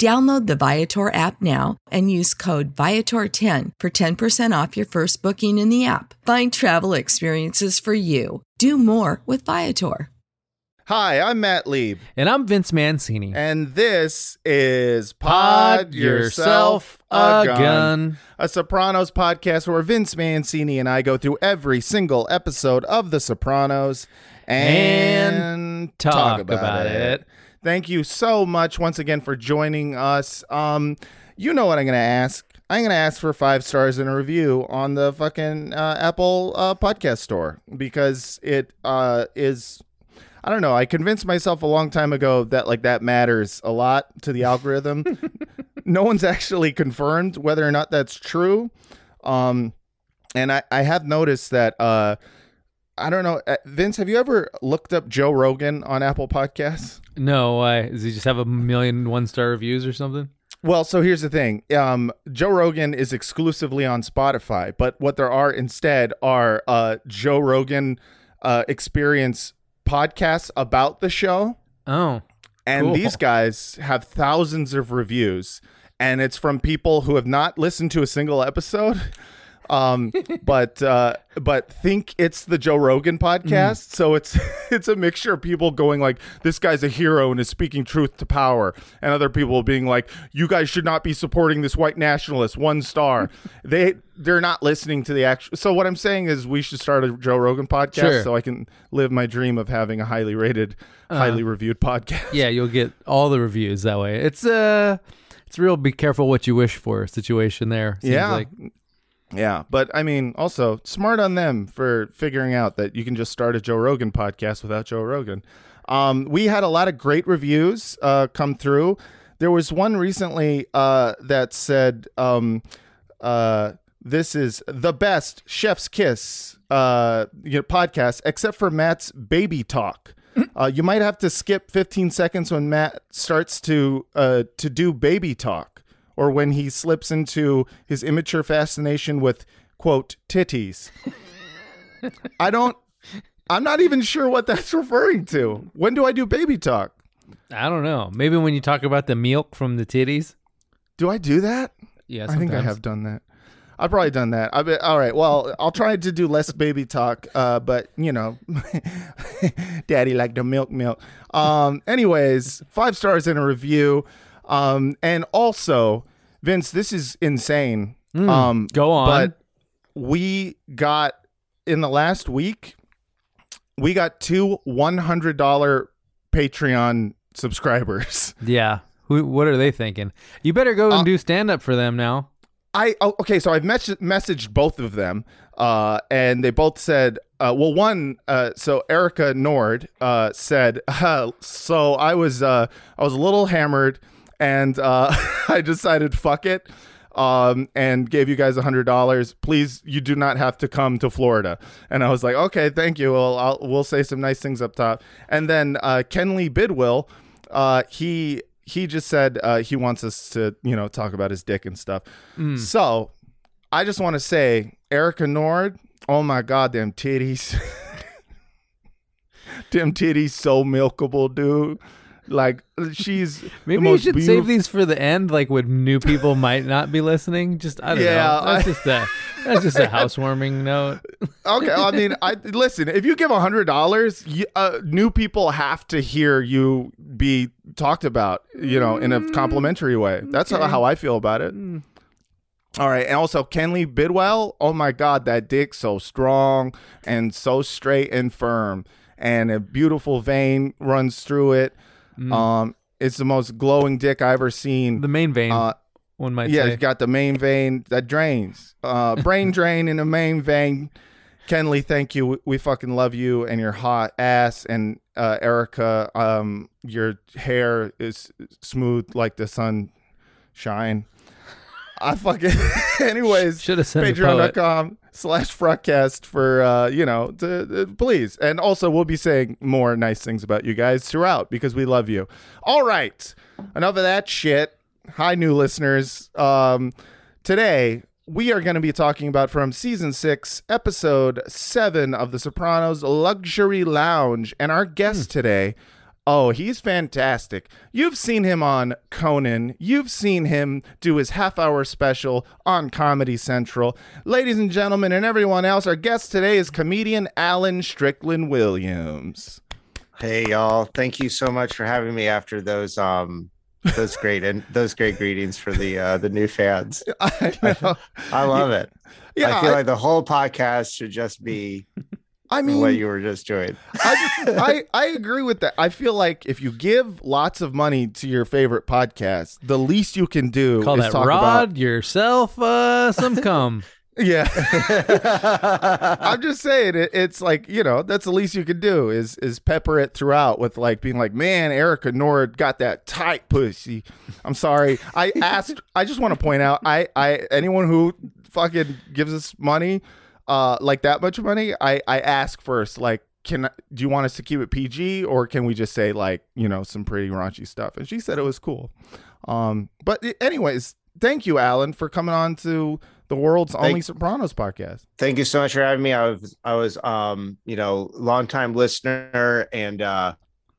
Download the Viator app now and use code Viator10 for 10% off your first booking in the app. Find travel experiences for you. Do more with Viator. Hi, I'm Matt Lieb, And I'm Vince Mancini. and this is Pod Yourself a Gun, a Sopranos podcast where Vince Mancini and I go through every single episode of The Sopranos and, And talk about it. Thank you so much once again for joining us. Um, you know what I'm going to ask. I'm going to ask for five stars in a review on the fucking uh, Apple uh, podcast store because it uh, is I don't know. I convinced myself a long time ago that like that matters a lot to the algorithm. no one's actually confirmed whether or not that's true. Um, and I, I have noticed that uh, I don't know, uh, Vince. Have you ever looked up Joe Rogan on Apple Podcasts? No, why? Does he just have a million one star reviews or something? Well, so here's the thing. Um, Joe Rogan is exclusively on Spotify, but what there are instead are uh, Joe Rogan uh, experience podcasts about the show. Oh, And Cool. these guys have thousands of reviews, and it's from people who have not listened to a single episode, um, but uh, but think it's the Joe Rogan podcast. So it's it's a mixture of people going like, "This guy's a hero and is speaking truth to power," and other people being like, "You guys should not be supporting this white nationalist." One star. they they're not listening to the actual. So what I'm saying is, we should start a Joe Rogan podcast Sure. so I can live my dream of having a highly rated, highly reviewed podcast. yeah, you'll get all the reviews that way. It's uh, it's real. Be careful what you wish for situation there. Seems yeah. like. Yeah, but I mean, also smart on them for figuring out that you can just start a Joe Rogan podcast without Joe Rogan. Um, we had a lot of great reviews uh, come through. There was one recently uh, that said, um, uh, "This is the best Chef's Kiss uh, you know, podcast, except for Matt's baby talk." Uh, you might have to skip 15 seconds when Matt starts to uh, to do baby talk, or when he slips into his immature fascination with quote titties. I don't. I'm not even sure what that's referring to. When do I do baby talk? I don't know. Maybe when you talk about the milk from the titties. Do I do that? Yeah, I think I have done that. I've probably done that. I be, all right. Well, I'll try to do less baby talk. Uh, but you know, daddy like the milk, milk. Um. Anyways, five stars in a review. Um. And also, Vince, this is insane. um. Go on. But we got in the last week, we got two one hundred dollar Patreon subscribers. Yeah. Who, what are they thinking? You better go and Uh, do stand up for them now. I oh, okay, so I've mes- messaged both of them, uh, and they both said, uh, well, one, uh, so Erica Nord uh, said, uh, so I was uh, I was a little hammered, and uh, I decided fuck it. Um, and gave you guys a hundred dollars. Please, you do not have to come to Florida. And I was like, okay, thank you. Well, I'll, we'll say some nice things up top. And then uh, Kenley Bidwill, uh, he he just said uh, he wants us to you know talk about his dick and stuff. So I just want to say, Erica Nord, oh my god, them titties, them titties so milkable, dude. Like she's Maybe you should beautiful- save these for the end, like when new people might not be listening. Just I don't Yeah, know. That's I- just a that's just a housewarming note. Okay, I mean, I listen. If you give a hundred dollars, uh, new people have to hear you be talked about. You know, in a complimentary way. That's how, how I feel about it. All right, and also Kenley Bidwell. Oh my God, that dick so strong and so straight and firm, and a beautiful vein runs through it. Um, it's the most glowing dick I ever seen. The main vein, Uh, one might yeah, say. it's got the main vein that drains. Uh, brain drain in the main vein. Kenley, thank you. We- fucking love you and your hot ass. And uh, Erica, um, your hair is smooth like the sunshine. I fucking. Anyways, Should have sent a poet. patreon.com slash fruitcast for uh you know to, uh, please. And also we'll be saying more nice things about you guys throughout because we love you. All right. Enough of that shit. Hi new listeners. Um today we are going to be talking about from season six episode seven of the sopranos luxury lounge. And our guest today Oh, he's fantastic. You've seen him on Conan. You've seen him do his half hour special on Comedy Central. Ladies and gentlemen, and everyone else, our guest today is comedian Alan Strickland Williams. Hey y'all, thank you so much for having me after those um those great and those great greetings for the uh the new fans. I know. I love it. Yeah, I feel I, like the whole podcast should just be I mean, what you were just doing. I, I I agree with that. I feel like if you give lots of money to your favorite podcast, the least you can do Call is that talk rod about yourself uh, some cum. yeah. I'm just saying it, it's like you know that's the least you can do is is pepper it throughout with like being like man Erica Nord got that tight pussy. I'm sorry. I asked. I just want to point out I I anyone who fucking gives us money, uh like that much money, I I ask first like can do you want us to keep it PG or can we just say like you know some pretty raunchy stuff? And she said it was cool. Um, but anyways, thank you, Alan, for coming on to the world's only Sopranos podcast. Thank you so much for having me. I was I was um, you know, longtime listener and uh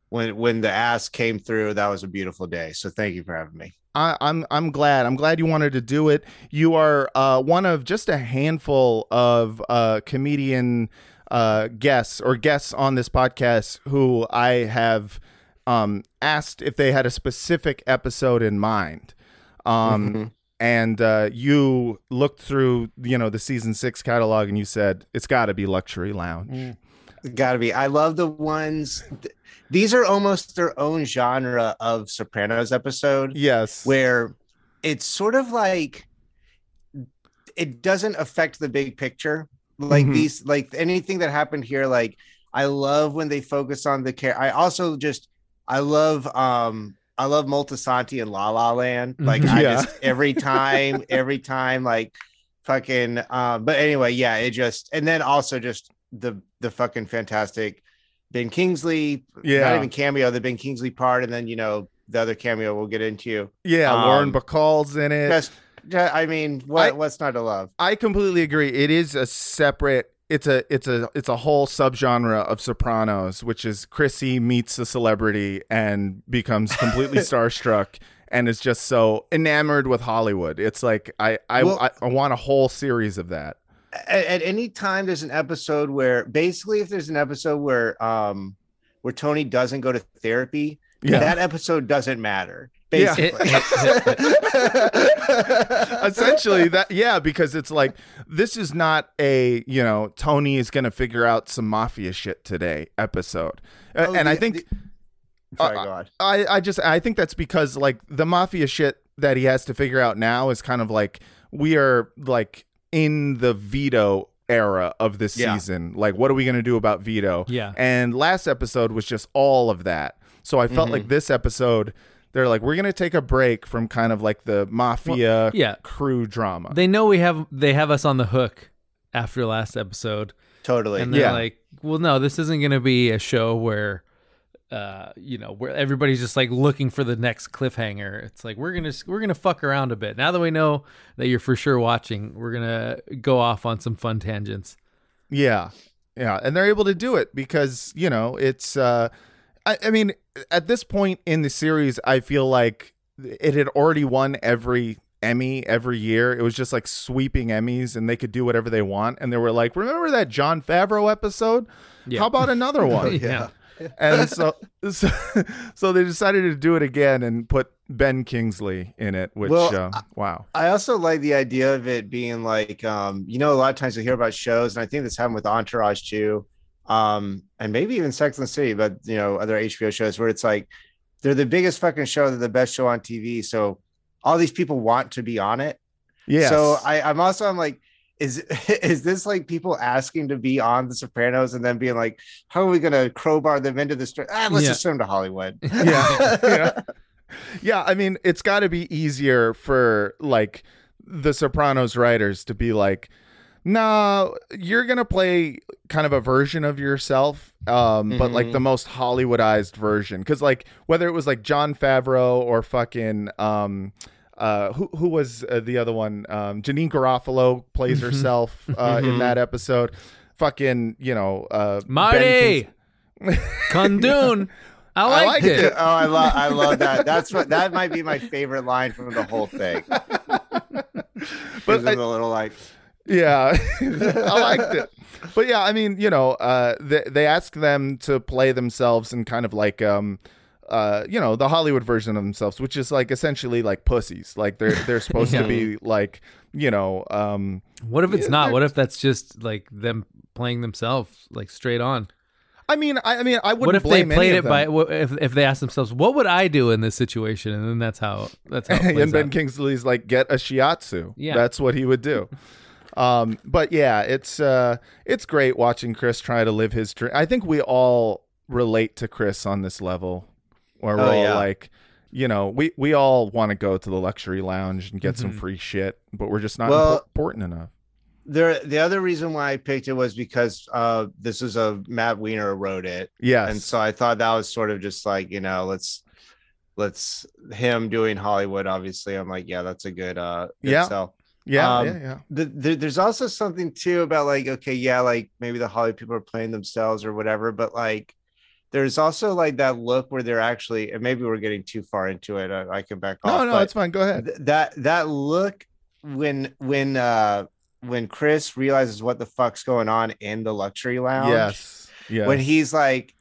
when when the ask came through, that was a beautiful day. So thank you for having me. I, I'm I'm glad. I'm glad you wanted to do it. You are uh, one of just a handful of uh, comedian uh, guests or guests on this podcast who I have um, asked if they had a specific episode in mind. Um, Mhm. And uh, you looked through, you know, the season six catalog, and you said it's got to be Luxury Lounge. Gotta be. I love the ones. th- these are almost their own genre of Sopranos episode, Yes. where it's sort of like it doesn't affect the big picture. Like Mhm. these, like anything that happened here. Like I love when they focus on the care. I also just I love um I love Moltisanti and La La Land. Like I just every time, every time, like fucking um but anyway, yeah, it just and then also just the the fucking fantastic Ben Kingsley, Yeah. not even cameo, the Ben Kingsley part, and then you know the other cameo we'll get into. yeah. Lauren um, Bacall's in it. Just, ju- I mean, what I- what's not to love? I completely agree. It is a separate. It's a it's a it's a whole subgenre of Sopranos, which is Chrissy meets a celebrity and becomes completely starstruck and is just so enamored with Hollywood. It's like I I, Well- I, I want a whole series of that. At, at any time, there's an episode where basically, if there's an episode where um where Tony doesn't go to therapy, Yeah. that episode doesn't matter. Yeah. Basically, Essentially that yeah, because it's like this is not a, you know, Tony is going to figure out some mafia shit today episode. Oh, and I the- think Sorry, Uh, go on. I, I just I think that's because like the mafia shit that he has to figure out now is kind of like we are like in the veto era of this Yeah. season. Like what are we going to do about veto? Yeah. And last episode was just all of that. So I felt Mhm. like this episode they're like we're going to take a break from kind of like the mafia yeah. crew drama. They know we have they have us on the hook after last episode, Totally. and they're Yeah. like, "Well, no, this isn't going to be a show where, uh, you know, where everybody's just like looking for the next cliffhanger. It's like we're gonna we're gonna fuck around a bit. Now that we know that you're for sure watching, we're gonna go off on some fun tangents. Yeah. Yeah. And they're able to do it because, you know, it's uh I, I mean, at this point in the series, I feel like it had already won every Emmy every year. It was just like sweeping Emmys, and they could do whatever they want. And they were like, "Remember that Jon Favreau episode? Yeah. How about another one?" yeah. And so, so, so they decided to do it again and put Ben Kingsley in it. Which, Well, uh, wow, I also like the idea of it being like, um, you know, a lot of times you hear about shows, and I think this happened with Entourage too, um, and maybe even Sex and the City, but you know, other HBO shows where it's like they're the biggest fucking show, they're the best show on TV, so all these people want to be on it. yeah. So I, I'm also I'm like, is is this like people asking to be on The Sopranos and then being like, how are we gonna crowbar them into this? Ah, let's Yeah. just send them to Hollywood. yeah, yeah. Yeah, I mean, it's got to be easier for like the Sopranos writers to be like, "No, you're gonna play kind of a version of yourself, um, but like the most Hollywoodized version." Because like whether it was like Jon Favreau or fucking um, uh, who who was uh, the other one? Um, Janeane Garofalo plays herself uh, in Mhm. that episode. Fucking, you know, uh, Marty Kundun. I liked, liked it. it. oh, I love I love that. That's what that might be my favorite line from the whole thing. but Gives them I- the little like Yeah, I liked it. But yeah, I mean, you know, uh, they they ask them to play themselves in kind of like, um, uh, you know, the Hollywood version of themselves, which is like essentially like pussies. Like they're they're supposed to be like, you know, um, What if it's not? What if that's just like them playing themselves, like straight on? I mean, I, I mean, I wouldn't What if they blame any played it by? what- If if they asked themselves, what would I do in this situation, and then that's how that's how. And Ben out. Kingsley's like, get a shiatsu. Yeah. that's what he would do. um, but yeah, it's uh, it's great watching Chris try to live his dream. I think we all relate to Chris on this level, where we're Oh, all yeah. like, you know, we we all want to go to the luxury lounge and get some Mhm. free shit, but we're just not Well- important enough. there the other reason why I picked it was because uh this is a Matt Weiner wrote it. yeah, And so I thought that was sort of just like, you know, let's let's him doing Hollywood, obviously. I'm like, yeah, that's a good uh good Yeah. sell. yeah, um, yeah, yeah. the, the, there's also something too about like okay yeah like maybe the hollywood people are playing themselves or whatever but like there's also like that look where they're actually and maybe we're getting too far into it i, I can back off No, no, it's fine. Go ahead. th- that that look when when uh when chris realizes what the fuck's going on in the luxury lounge Yes, yes. when he's like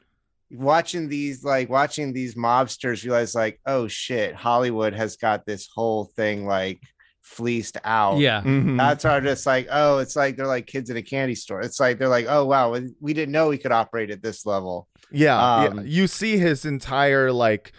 watching these like watching these mobsters realize like oh shit hollywood has got this whole thing like fleeced out Yeah, Mhm. that's why I'm just like, oh, it's like they're like kids in a candy store. It's like they're like, oh wow, we- we didn't know we could operate at this level. Yeah, yeah. Um, You see his entire like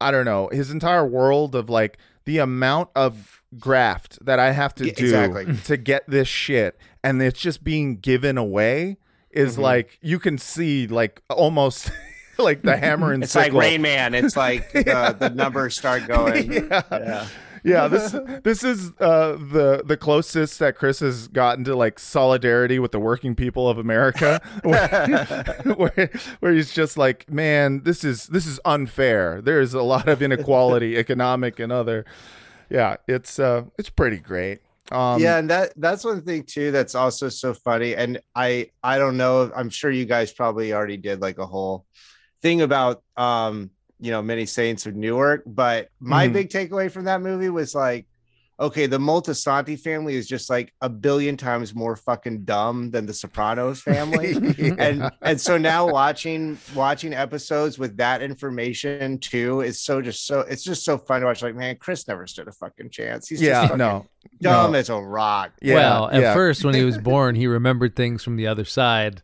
I don't know, his entire world of like the amount of graft that I have to Yeah, do exactly. to get this shit and it's just being given away is Mhm. like you can see like almost like the hammer and It's like. Rain Man. It's like the, the numbers start going. yeah. Yeah. Yeah, this this is uh, the the closest that Chris has gotten to like solidarity with the working people of America, where, where where he's just like, man, this is this is unfair. There is a lot of inequality, economic and other. Yeah, it's uh, it's pretty great. Um, yeah, and that that's one thing too that's also so funny. And I I don't know. I'm sure you guys probably already did like a whole thing about um you know many saints of Newark. But my Mhm. big takeaway from that movie was like, okay, the Moltisanti family is just like a billion times more fucking dumb than the Sopranos family. yeah. and and so now watching watching episodes with that information too is so just so it's just so fun to watch like man chris never stood a fucking chance he's yeah, just no, dumb no. as a rock yeah, well, at yeah. first when he was born, he remembered things from the other side.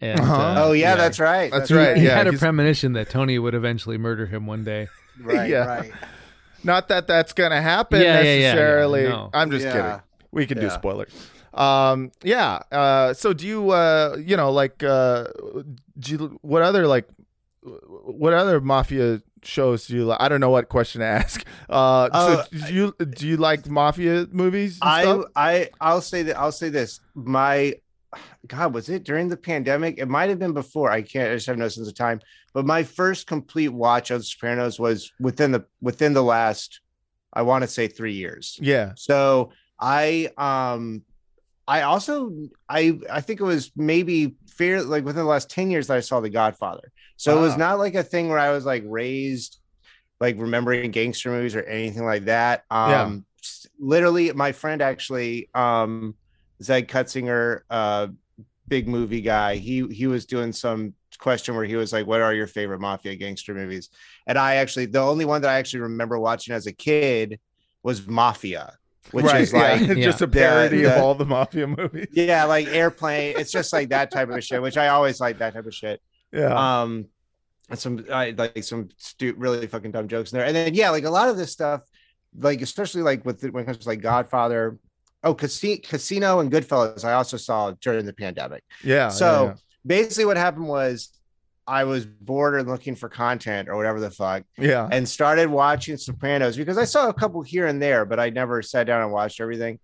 And, Uh-huh. uh, oh yeah, that's right That's He- right, He yeah, had a premonition that Tony would eventually murder him one day. right Yeah. right Not that that's gonna happen Yeah, yeah, yeah, yeah, necessarily. no. I'm just Yeah. kidding. We can do spoilers. Um, yeah. Uh, so do you, uh, you know, like, uh, do you, what other like, what other mafia shows do you like? I don't know what question to ask. Uh, Oh, so do you do you like mafia movies? And i stuff? i i'll say that i'll say this my god was it during the pandemic it might have been before i can't i just have no sense of time but my first complete watch of the sopranos was within the within the last i want to say three years yeah. So I um I also I I think it was maybe fair like within the last 10 years that I saw The Godfather. So it was not like a thing where I was like raised like remembering gangster movies or anything like that. Um Yeah. literally my friend actually um Zed Kutzinger, uh big movie guy, he he was doing some question where he was like, What are your favorite mafia gangster movies? And I actually the only one that I actually remember watching as a kid was Mafia, which is yeah. like just a The- parody of all the mafia movies. yeah, like airplane. It's just like that type of shit, which I always like that type of shit. Yeah. Um, and some I like some stu- really fucking dumb jokes in there. And then yeah, like a lot of this stuff, like especially like with the, when it comes to like Godfather, oh, Casino, Casino and Goodfellas, I also saw during the pandemic. yeah. so yeah, basically, what happened was I was bored and looking for content or whatever the fuck, yeah. and started watching Sopranos because I saw a couple here and there, but I never sat down and watched everything,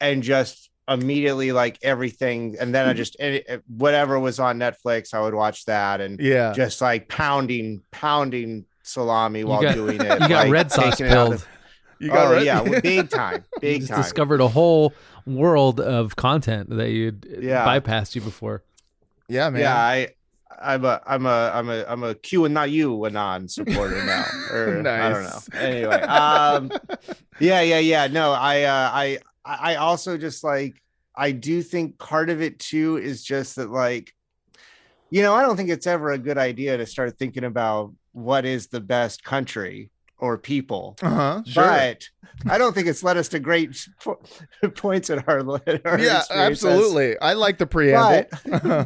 and just immediately like everything, and then I mm-hmm. just any- eh, whatever was on Netflix, I would watch that and yeah. just like pounding, pounding salami while got- doing it. You got like, red sauce taking it pilled. Of- you Oh red- yeah, well, big time, You big just time. discovered a whole world of content that you'd Yeah. bypassed you before. yeah, man. Yeah, I, I'm a, I'm a, I'm a, I'm a Q and not you Anon supporter now. Or I don't know. Anyway, um, yeah, yeah, yeah. No, I, uh, I, I also just like, I do think part of it too is just that like, you know, I don't think it's ever a good idea to start thinking about what is the best country or people. Uh-huh. Sure. But I don't think it's led us to great po- points in our, our yeah, absolutely. I like the preamble.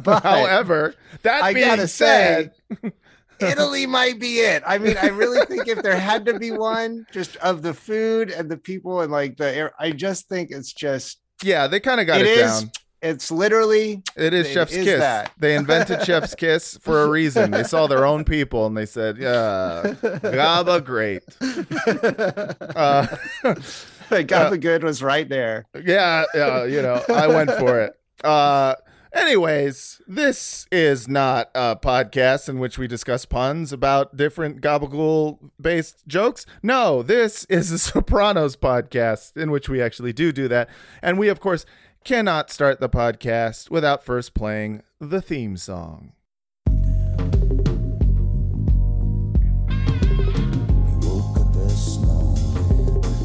but- However, that I being gotta said, say, Italy might be it. I mean, I really think if there had to be one, just of the food and the people and like the air, I just think it's just yeah, they kind of got It it, is- down. It's literally It is it Chef's is Kiss. that. They invented Chef's Kiss for a reason. They saw their own people and they said, "Yeah, Gaba great." Uh, Gaba Good was right there. yeah, yeah, you know, I went for it. Uh, anyways, this is not a podcast in which we discuss puns about different gabagool based jokes. No, this is a Sopranos podcast in which we actually do do that. And we, of course, cannot start the podcast without first playing the theme song.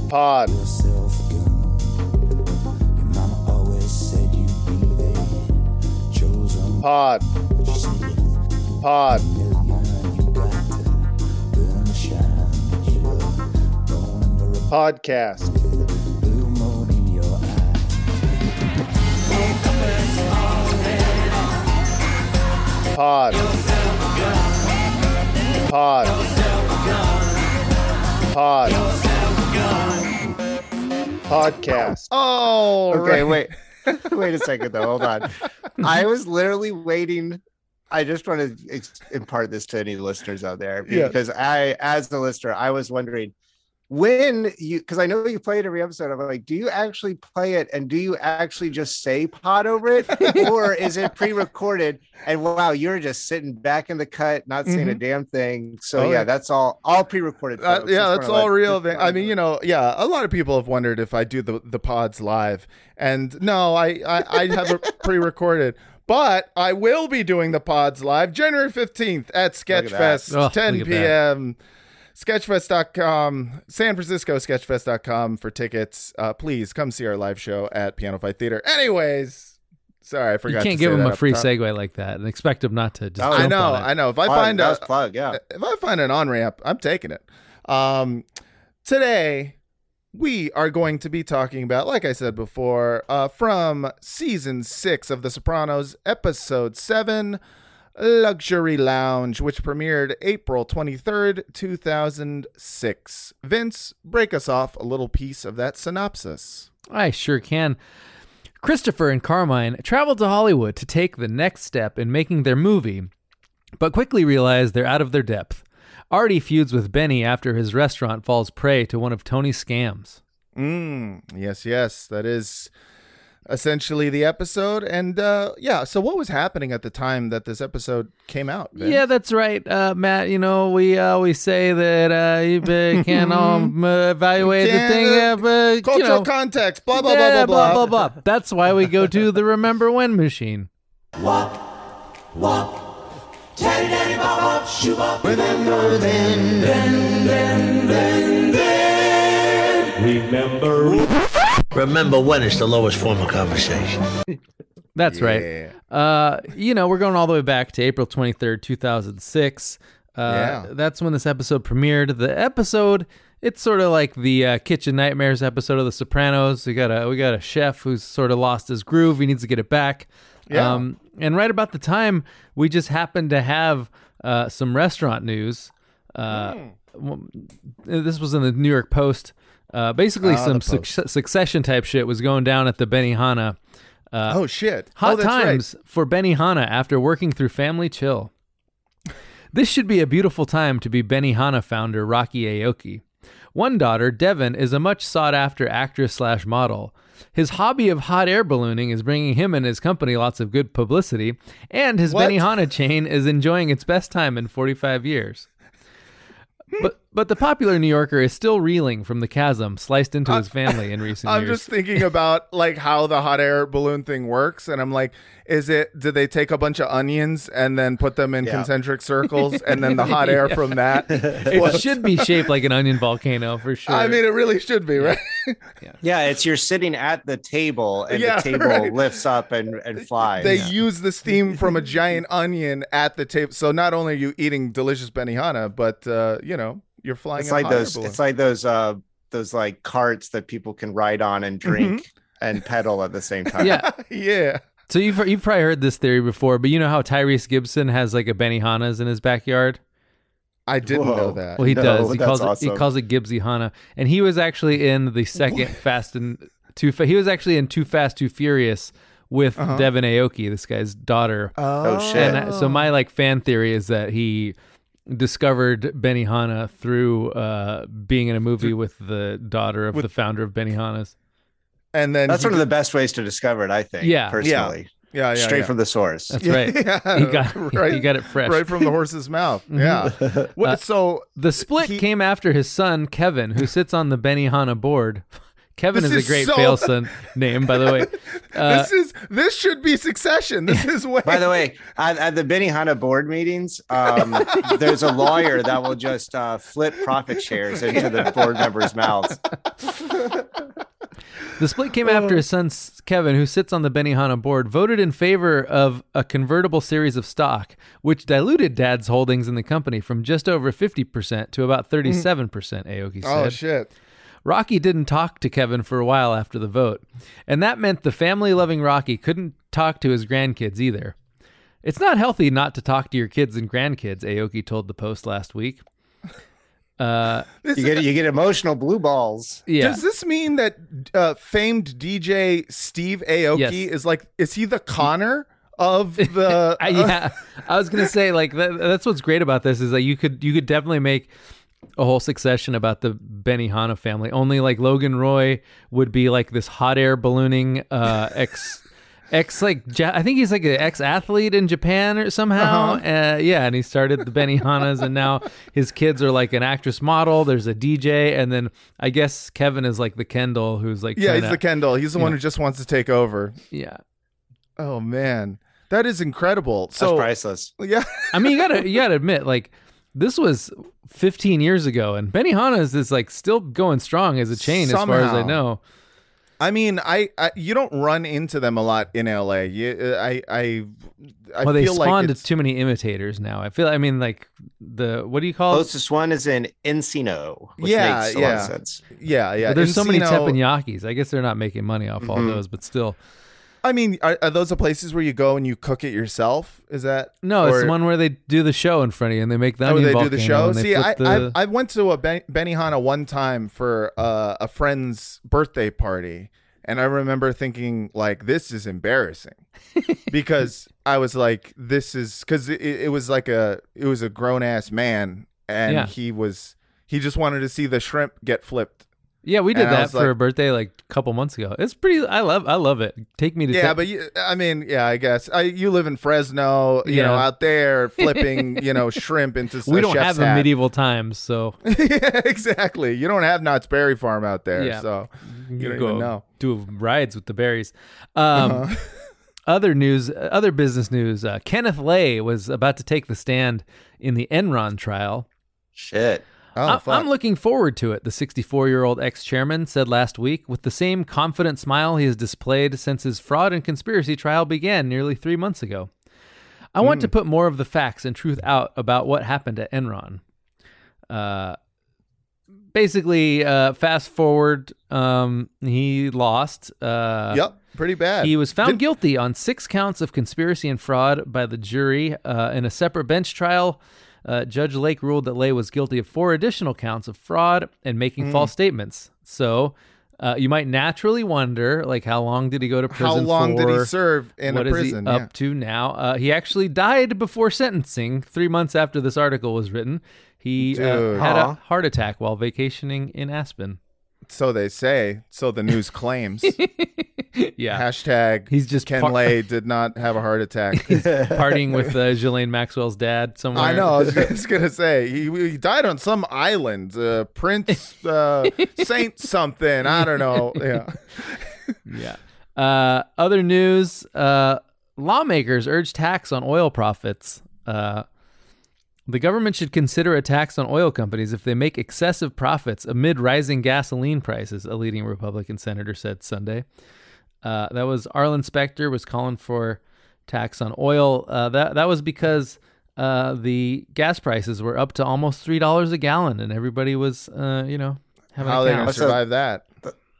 Pod. yourself a gun. Pod. Pod. Pod. Podcast. Oh, Okay, right. wait, wait a second though. Hold on. I was literally waiting. I just want to impart this to any listeners out there Yeah. because I, as the listener, I was wondering when you because I know you play it every episode. I'm like, do you actually play it and do you actually just say pod over it, or is it pre-recorded? And wow, you're just sitting back in the cut, not saying a damn thing. So Oh, yeah, yeah. that's all all pre-recorded. Uh, yeah, that's all let- real. Thing. I mean, you know, yeah, a lot of people have wondered if I do the the pods live, and no, I I, I have it pre-recorded. But I will be doing the pods live January 15th at at. Sketchfest, Oh, 10 p.m. that. p.m. Sketchfest.com, San Francisco Sketchfest.com for tickets. Uh, please come see our live show at Piano Fight Theater. Anyways, sorry, I forgot. You can't to give say him a free top. segue like that and expect him not to just Oh, I know. I know. If I find a plug, yeah. if I find an on ramp, I'm taking it. Um, today we are going to be talking about, like I said before, uh, from season six of The Sopranos, episode seven, Luxury Lounge, which premiered April 23rd, 2006. Vince, break us off a little piece of that synopsis. I sure can. Christopher and Carmine travel to Hollywood to take the next step in making their movie, but quickly realize they're out of their depth. Artie feuds with Benny after his restaurant falls prey to one of Tony's scams. Mm, yes, yes, that is essentially the episode. And uh, yeah, so what was happening at the time that this episode came out? Vince? Yeah, that's right, uh, Matt. You know, we always say that uh, you uh, can um, uh, evaluate the Can't, thing, uh, uh, but, you cultural know, context, blah blah yeah, blah blah blah, blah, blah. That's why we go to the Remember When machine. Remember when it's the lowest form of conversation. That's Yeah. right. Uh, you know, we're going all the way back to April 23rd, 2006. Uh, Yeah. That's when this episode premiered. The episode, it's sort of like the uh, Kitchen Nightmares episode of The Sopranos. We got a we got a chef who's sort of lost his groove. He needs to get it back. Yeah. Um, and right about the time, we just happened to have uh, some restaurant news. Uh, w- This was in the New York Post. Uh, basically, Ah, some suc- succession type shit was going down at the Benihana. Uh, oh shit! Hot oh, that's right. times for Benihana after working through Family Chill. This should be a beautiful time to be Benihana founder Rocky Aoki. One daughter, Devon, is a much sought after actress slash model. His hobby of hot air ballooning is bringing him and his company lots of good publicity, and his What? Benihana chain is enjoying its best time in 45 years. But but the popular New Yorker is still reeling from the chasm sliced into his family in recent years. I'm just thinking about like how the hot air balloon thing works, and I'm like, is it? Do they take a bunch of onions and then put them in Yeah. concentric circles, and then the hot air from that? it should be shaped like an onion volcano for sure. I mean, it really should be, right? Yeah, it's you're sitting at the table and Yeah, the table right. lifts up and, and flies. They use the steam from a giant onion at the table. So not only are you eating delicious benihana, but uh, you know you're flying. it's like those balloon. it's like those uh those like carts that people can ride on and drink and pedal at the same time. yeah. yeah. So you've you've probably heard this theory before, but you know how Tyrese Gibson has like a Benihana's in his backyard. I didn't Whoa. know that. Well, he No, does. He that's calls it he calls it Gibbsy Hana, and he was actually in the second Fast and Too. Fa- he was actually in Too Fast Too Furious with Devon Aoki, this guy's daughter. Oh, shit. And uh, so my like fan theory is that he discovered Benihana through uh, being in a movie with the daughter of the founder of Benihana's. and then That's he one of the best ways to discover it, I think. Yeah. Personally. yeah, yeah, Straight yeah. from the source. That's right. Yeah, He got right, he got it fresh. right from the horse's mouth. Yeah. What, Uh, so The split He- came after his son Kevin, who sits on the Benihana board. Kevin This is, is a great so- fail son name, by the way. Uh, this is this should be succession. This is way. By the way, at, at the Benihana board meetings, um, there's a lawyer that will just uh, flip profit shares into the board members' mouths. the split came after his son Kevin, who sits on the Benihana board, voted in favor of a convertible series of stock, which diluted Dad's holdings in the company from just over 50% to about 37%, Aoki said. oh shit. Rocky didn't talk to Kevin for a while after the vote, and that meant the family loving Rocky couldn't talk to his grandkids either. It's not healthy not to talk to your kids and grandkids, Aoki told the Post last week. Uh, You get you get emotional blue balls. yeah. Does this mean that uh, famed DJ Steve Aoki Yes. is like is he the Connor of the I, yeah, I was gonna say like that, that's what's great about this is that you could you could definitely make a whole succession about the Benihana family. Only like Logan Roy would be like this hot air ballooning uh, ex ex like ja- I think he's like an ex athlete in Japan or somehow. uh yeah, and he started the Benihanas, and now his kids are like an actress model. There's a DJ, and then I guess Kevin is like the Kendall who's like Yeah, he's the Kendall. He's the one who just wants to take over. yeah. Oh man. That is incredible. That's So priceless. yeah. I mean, you gotta you gotta admit, like this was 15 years ago, and Benihana's is like still going strong as a chain, as far as I know. I mean, I, I you don't run into them a lot in LA. You, I I I well, they feel like spawned it's- too many imitators now. I feel. I mean, like the what do you call it? Closest one is in Encino, which Yeah, makes a lot yeah. of sense. Yeah, yeah. But there's so many Encino- teppanyakis. I guess they're not making money off all Mm-hmm. those, but still. I mean, are, are those the places where you go and you cook it yourself? Is that No, it's or- the one where they do the show in front of you and they make the Oh, onion they do the show. See, I, flip I I went to a ben, Benihana one time for uh, a friend's birthday party, and I remember thinking like, "This is embarrassing," because I was like, "This is," because it, it was like a it was a grown ass man, and Yeah. he was he just wanted to see the shrimp get flipped. Yeah, we did and that for like- a birthday like a couple months ago. It's pretty. I love. I love it. Take me to. Yeah, ta- but you, I mean, yeah, I guess I, you live in Fresno, you know, out there flipping, you know, shrimp into. we a don't chef's have a medieval times, so yeah, exactly. You don't have Knott's Berry Farm out there, Yeah. so you, don't go even know. do rides with the berries. Um, other news, other business news. Uh, Kenneth Lay was about to take the stand in the Enron trial. Shit. Oh, I- fuck. I'm looking forward to it, the 64 year old ex chairman said last week, with the same confident smile he has displayed since his fraud and conspiracy trial began nearly three months ago. I want to put more of the facts and truth out about what happened at Enron. Uh, basically, uh, fast forward, um, he lost. Uh, yep, pretty bad. he was found Did- guilty on six counts of conspiracy and fraud by the jury. Uh, in a separate bench trial, uh, Judge Lake ruled that Lay was guilty of four additional counts of fraud and making Hmm. false statements. So uh, you might naturally wonder, like, how long did he go to prison How long for? did he serve in What a is prison? he Yeah. up to now? Uh, he actually died before sentencing, three months after this article was written. He uh, had a heart attack while vacationing in Aspen. So they say. So the news claims. yeah, Hashtag He's just Ken par- Lay did not have a heart attack. partying with uh, Ghislaine Maxwell's dad somewhere. I know. I was just gonna say he, he died on some island, uh, Prince uh, Saint something. I don't know. Yeah. Yeah. Uh, other news: uh, lawmakers urge tax on oil profits. Uh, the government should consider a tax on oil companies if they make excessive profits amid rising gasoline prices. A leading Republican senator said Sunday. Uh, that was Arlen Specter was calling for tax on oil. Uh, that that was because uh, the gas prices were up to almost three dollars a gallon, and everybody was, uh, you know, having How a are they gonna survive that?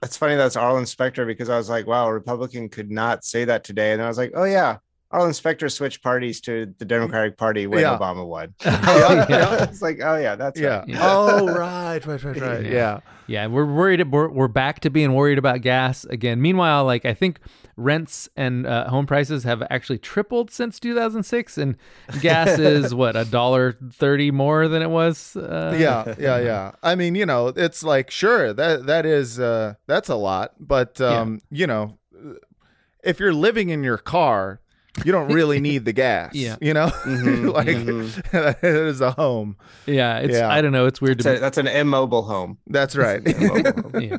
That's funny. That's Arlen Specter because I was like, wow, a Republican could not say that today. And I was like, oh, yeah. Arlen Specter switched parties to the Democratic Party when Yeah. Obama won. Yeah. It's like, oh, yeah, that's Yeah. right. Yeah. Oh right, right, right, right. Yeah. Yeah, we're worried. We're, we're back to being worried about gas again. Meanwhile, like I think rents and uh, home prices have actually tripled since 2006, and gas is what a dollar thirty more than it was. Uh, yeah, yeah, yeah. I mean, you know, it's like sure that that is uh that's a lot, but um, you know, if you're living in your car, you don't really need the gas. Yeah. You know? Mhm, like mhm. it is a home. yeah. It's Yeah. I don't know. It's weird That's, a- to that's an immobile home. That's right. Home. Yeah.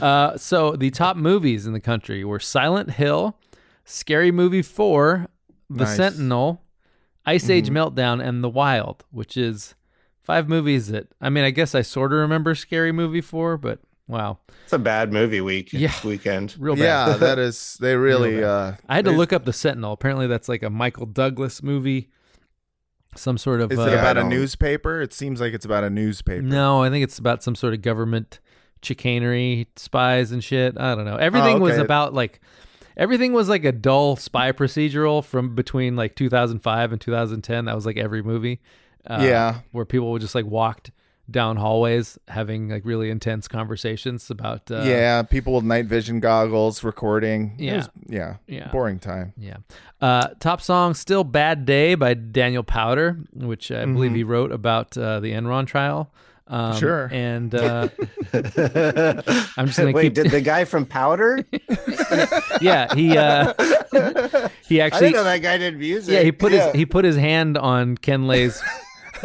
Uh, so the top movies in the country were Silent Hill, Scary Movie Four, The Nice. Mm-hmm. Sentinel, Ice Age Meltdown, and The Wild, which is five movies that I mean, I guess I sort of remember Scary Movie Four, but wow, It's a bad movie week. Yeah. Weekend. real bad. yeah, that is they really uh I had to look up the Sentinel. Apparently, that's like a Michael Douglas movie, some sort of. Is uh, it about a newspaper? It seems like it's about a newspaper. No, I think it's about some sort of government chicanery, spies and shit. I don't know. Everything was okay. about like everything was like a dull spy procedural from between like 2005 and 2010. That was like every movie. Uh, Yeah. where people would just like walked down hallways having like really intense conversations about. Uh, yeah, people with night vision goggles recording. Yeah. was- yeah. Yeah. Boring time. Yeah. Uh, top song, Still Bad Day by Daniel Powter, which I believe he wrote about uh, the Enron trial. Um, Sure. And uh, I'm just gonna Wait, keep. did the guy from Powder? yeah, he uh, he I actually didn't know that guy did music. yeah he put his he put his hand on Ken Lay's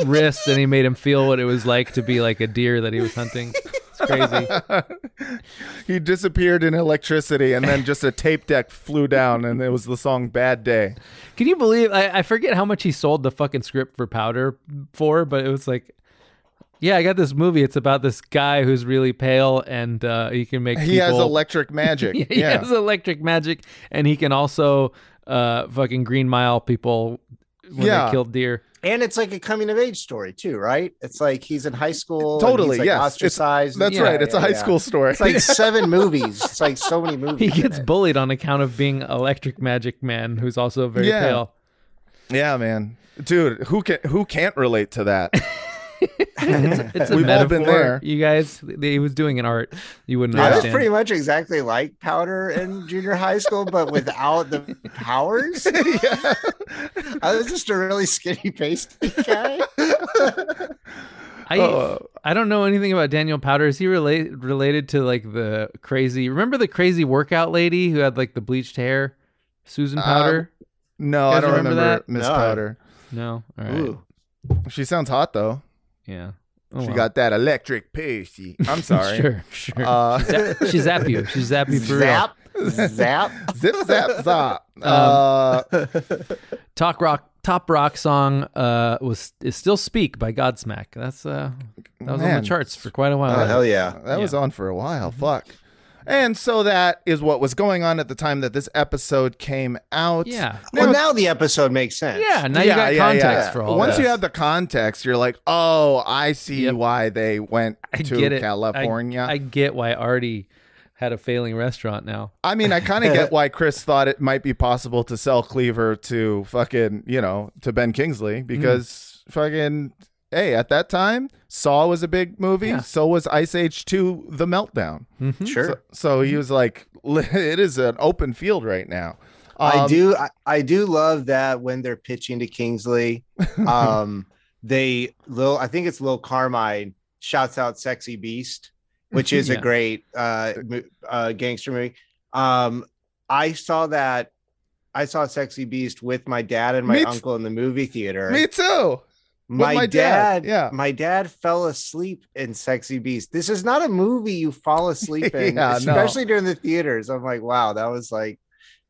wrist and he made him feel what it was like to be like a deer that he was hunting. It's crazy. He disappeared in electricity and then just a tape deck flew down and it was the song Bad Day. Can you believe? I, I forget how much he sold the fucking script for Powder for, but it was like, yeah, I got this movie. It's about this guy who's really pale and uh, he can make He has electric magic. He yeah. has electric magic, and he can also uh, fucking green mile people when Yeah. they killed deer. And it's like a coming of age story too, right? It's like he's in high school. Totally, he's like yes. It's- Ostracized. That's Yeah, right. It's a high yeah. school story. It's like seven movies. It's like so many movies. He gets bullied on account of being electric magic man, who's also very Yeah. pale. yeah, man. Dude, who can who can't relate to that? It's a We've all been there. You guys, he was doing an art. You wouldn't I was pretty much exactly like Powder in junior high school, but without the powers. I was just a really skinny pasty guy. I Uh, I don't know anything about Daniel Powter. Is he relate related to like the crazy? Remember the crazy workout lady who had like the bleached hair, Susan Powter? No, I don't remember remember, that? Miss No. Powder. no, all right, Ooh. She sounds hot though. Yeah. Oh, She well. got that electric pussy. I'm sorry. sure, sure. Uh, she zap you. She zap you for real. Zap. Zap. Zip zap zop. Um, Uh, Talk rock top rock song uh was is still Speak by Godsmack. That's uh that was on the charts for quite a while. Oh hell yeah. that was on for a while. Fuck. And so that is what was going on at the time that this episode came out. Yeah. Well, now the episode makes sense. Yeah, now you got context for all that. Once this. you have the context, you're like, oh, I see Yep. why they went I to get it. California. I, I get why Artie had a failing restaurant now. I mean, I kind of get why Chris thought it might be possible to sell Cleaver to fucking, you know, to Ben Kingsley because fucking, hey, at that time, Saw was a big movie. Yeah. So was Ice Age 2 The Meltdown. Sure. So, so he was like, it is an open field right now. I Um, do I, I do love that when they're pitching to Kingsley, um, they Lil I think it's Lil Carmine shouts out "Sexy Beast," which is Yeah. a great uh, uh, gangster movie. Um, I saw that I saw "Sexy Beast" with my dad and my Me t- uncle in the movie theater. Me too. My, my dad, dad, yeah. my dad fell asleep in Sexy Beast. This is not a movie you fall asleep in, Yeah, no. especially during the theaters. I'm like, wow, that was like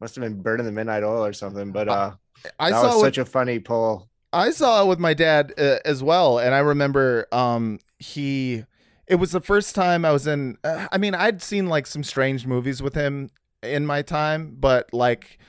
must have been burning the midnight oil or something. But uh, I saw with such a funny pull. I saw it with my dad uh, as well, and I remember um he. It was the first time I was in. Uh, I mean, I'd seen like some strange movies with him in my time, but like,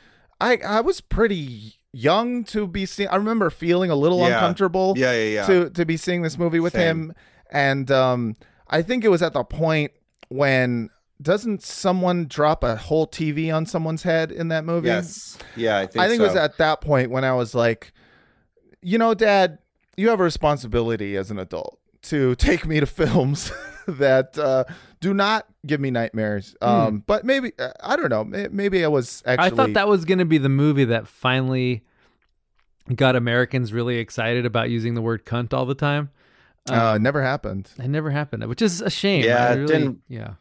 I I was pretty young to be seeing. I remember feeling a little Yeah. uncomfortable Yeah, yeah, yeah. to to be seeing this movie with Same. him, and um, I think it was at the point when doesn't someone drop a whole TV on someone's head in that movie? yes, yeah, I think. I think it was at that point when I was like, you know, Dad, you have a responsibility as an adult to take me to films that uh, do not give me nightmares. Um, But maybe uh, I don't know. Maybe I was actually. I thought that was going to be the movie that finally got Americans really excited about using the word cunt all the time. uh, never happened. It never happened, which is a shame. Yeah, really- didn't- Yeah.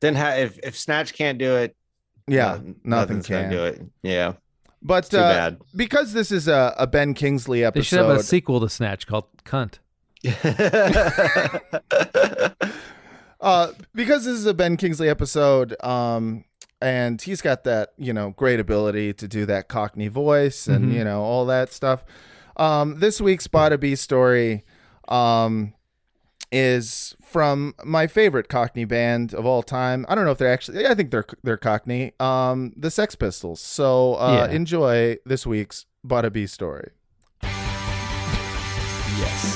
Then ha- if if Snatch can't do it, Yeah, no- nothing can. do it. Yeah, But too uh, bad. because this is a, a Ben Kingsley episode, They should have a episode, sequel to Snatch called Cunt. uh, because this is a Ben Kingsley episode, um, and he's got that you know great ability to do that Cockney voice and you know all that stuff. Um, this week's Bada B story, um, is from my favorite Cockney band of all time. I don't know if they're actually. I think they're they're Cockney. Um, the Sex Pistols. So uh, Yeah. enjoy this week's Bada B story. Yes.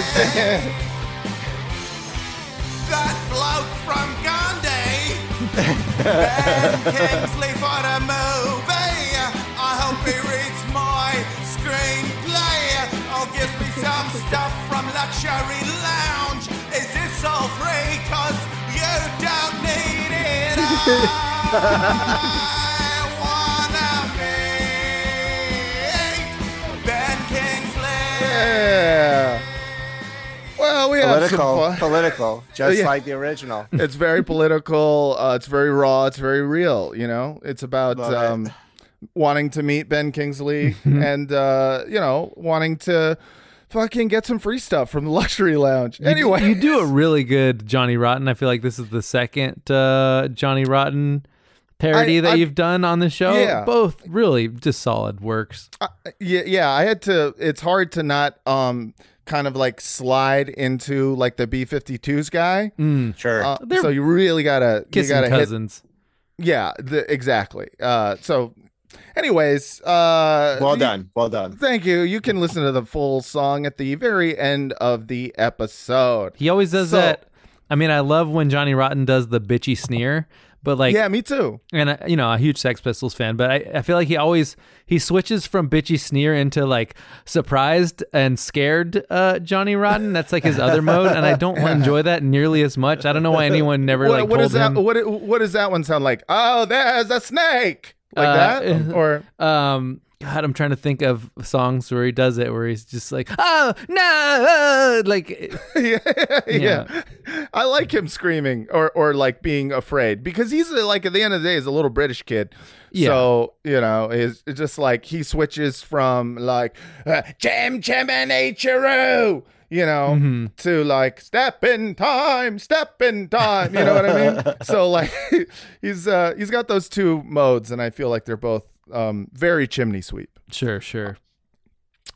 Kingsley. that bloke from Gandhi. ben Kingsley for a movie. I hope he reads my screenplay oh, or gives me some stuff from Luxury Lounge. Is this all free? Cause you don't need it. I wanna meet Ben Kingsley. Yeah. Well, we have some political, fun. political, just Yeah. like the original. it's very political. Uh, it's very raw. It's very real. You know, it's about Love it. um, wanting to meet Ben Kingsley and uh, you know wanting to fucking get some free stuff from the luxury lounge. Anyway, you do a really good Johnny Rotten. I feel like this is the second uh, Johnny Rotten parody I- that I- you've done on the show. Yeah. Both really just solid works. yeah, yeah. I had to. It's hard to not um kind of like slide into like the B52s guy. Sure. Uh, They're so you really gotta you gotta hit cousins. Yeah, the, exactly. Uh, so, anyways, uh, well you- done. Well done. Thank you. You can listen to the full song at the very end of the episode. He always does So- that. I mean, I love when Johnny Rotten does the bitchy sneer, but like yeah, me too. and you know a huge Sex Pistols fan, but I, I feel like he always he switches from bitchy sneer into like surprised and scared uh, Johnny Rotten. That's like his other mode, and I don't enjoy that nearly as much. I don't know why anyone never What, like what told that? him. What what does that one sound like? Oh, there's a snake like Uh, that, or Um, God, I'm trying to think of songs where he does it, where he's just like, oh no, like yeah, yeah, Yeah. I like him screaming or or like being afraid because he's uh, like at the end of the day he's a little British kid. Yeah. So you know, is it's just like he switches from like uh, Jam Jam and Churu, you know, Mm-hmm. to like step in time, step in time. You know what I mean? so like he's uh he's got those two modes, and I feel like they're both um very chimney sweep. sure, sure.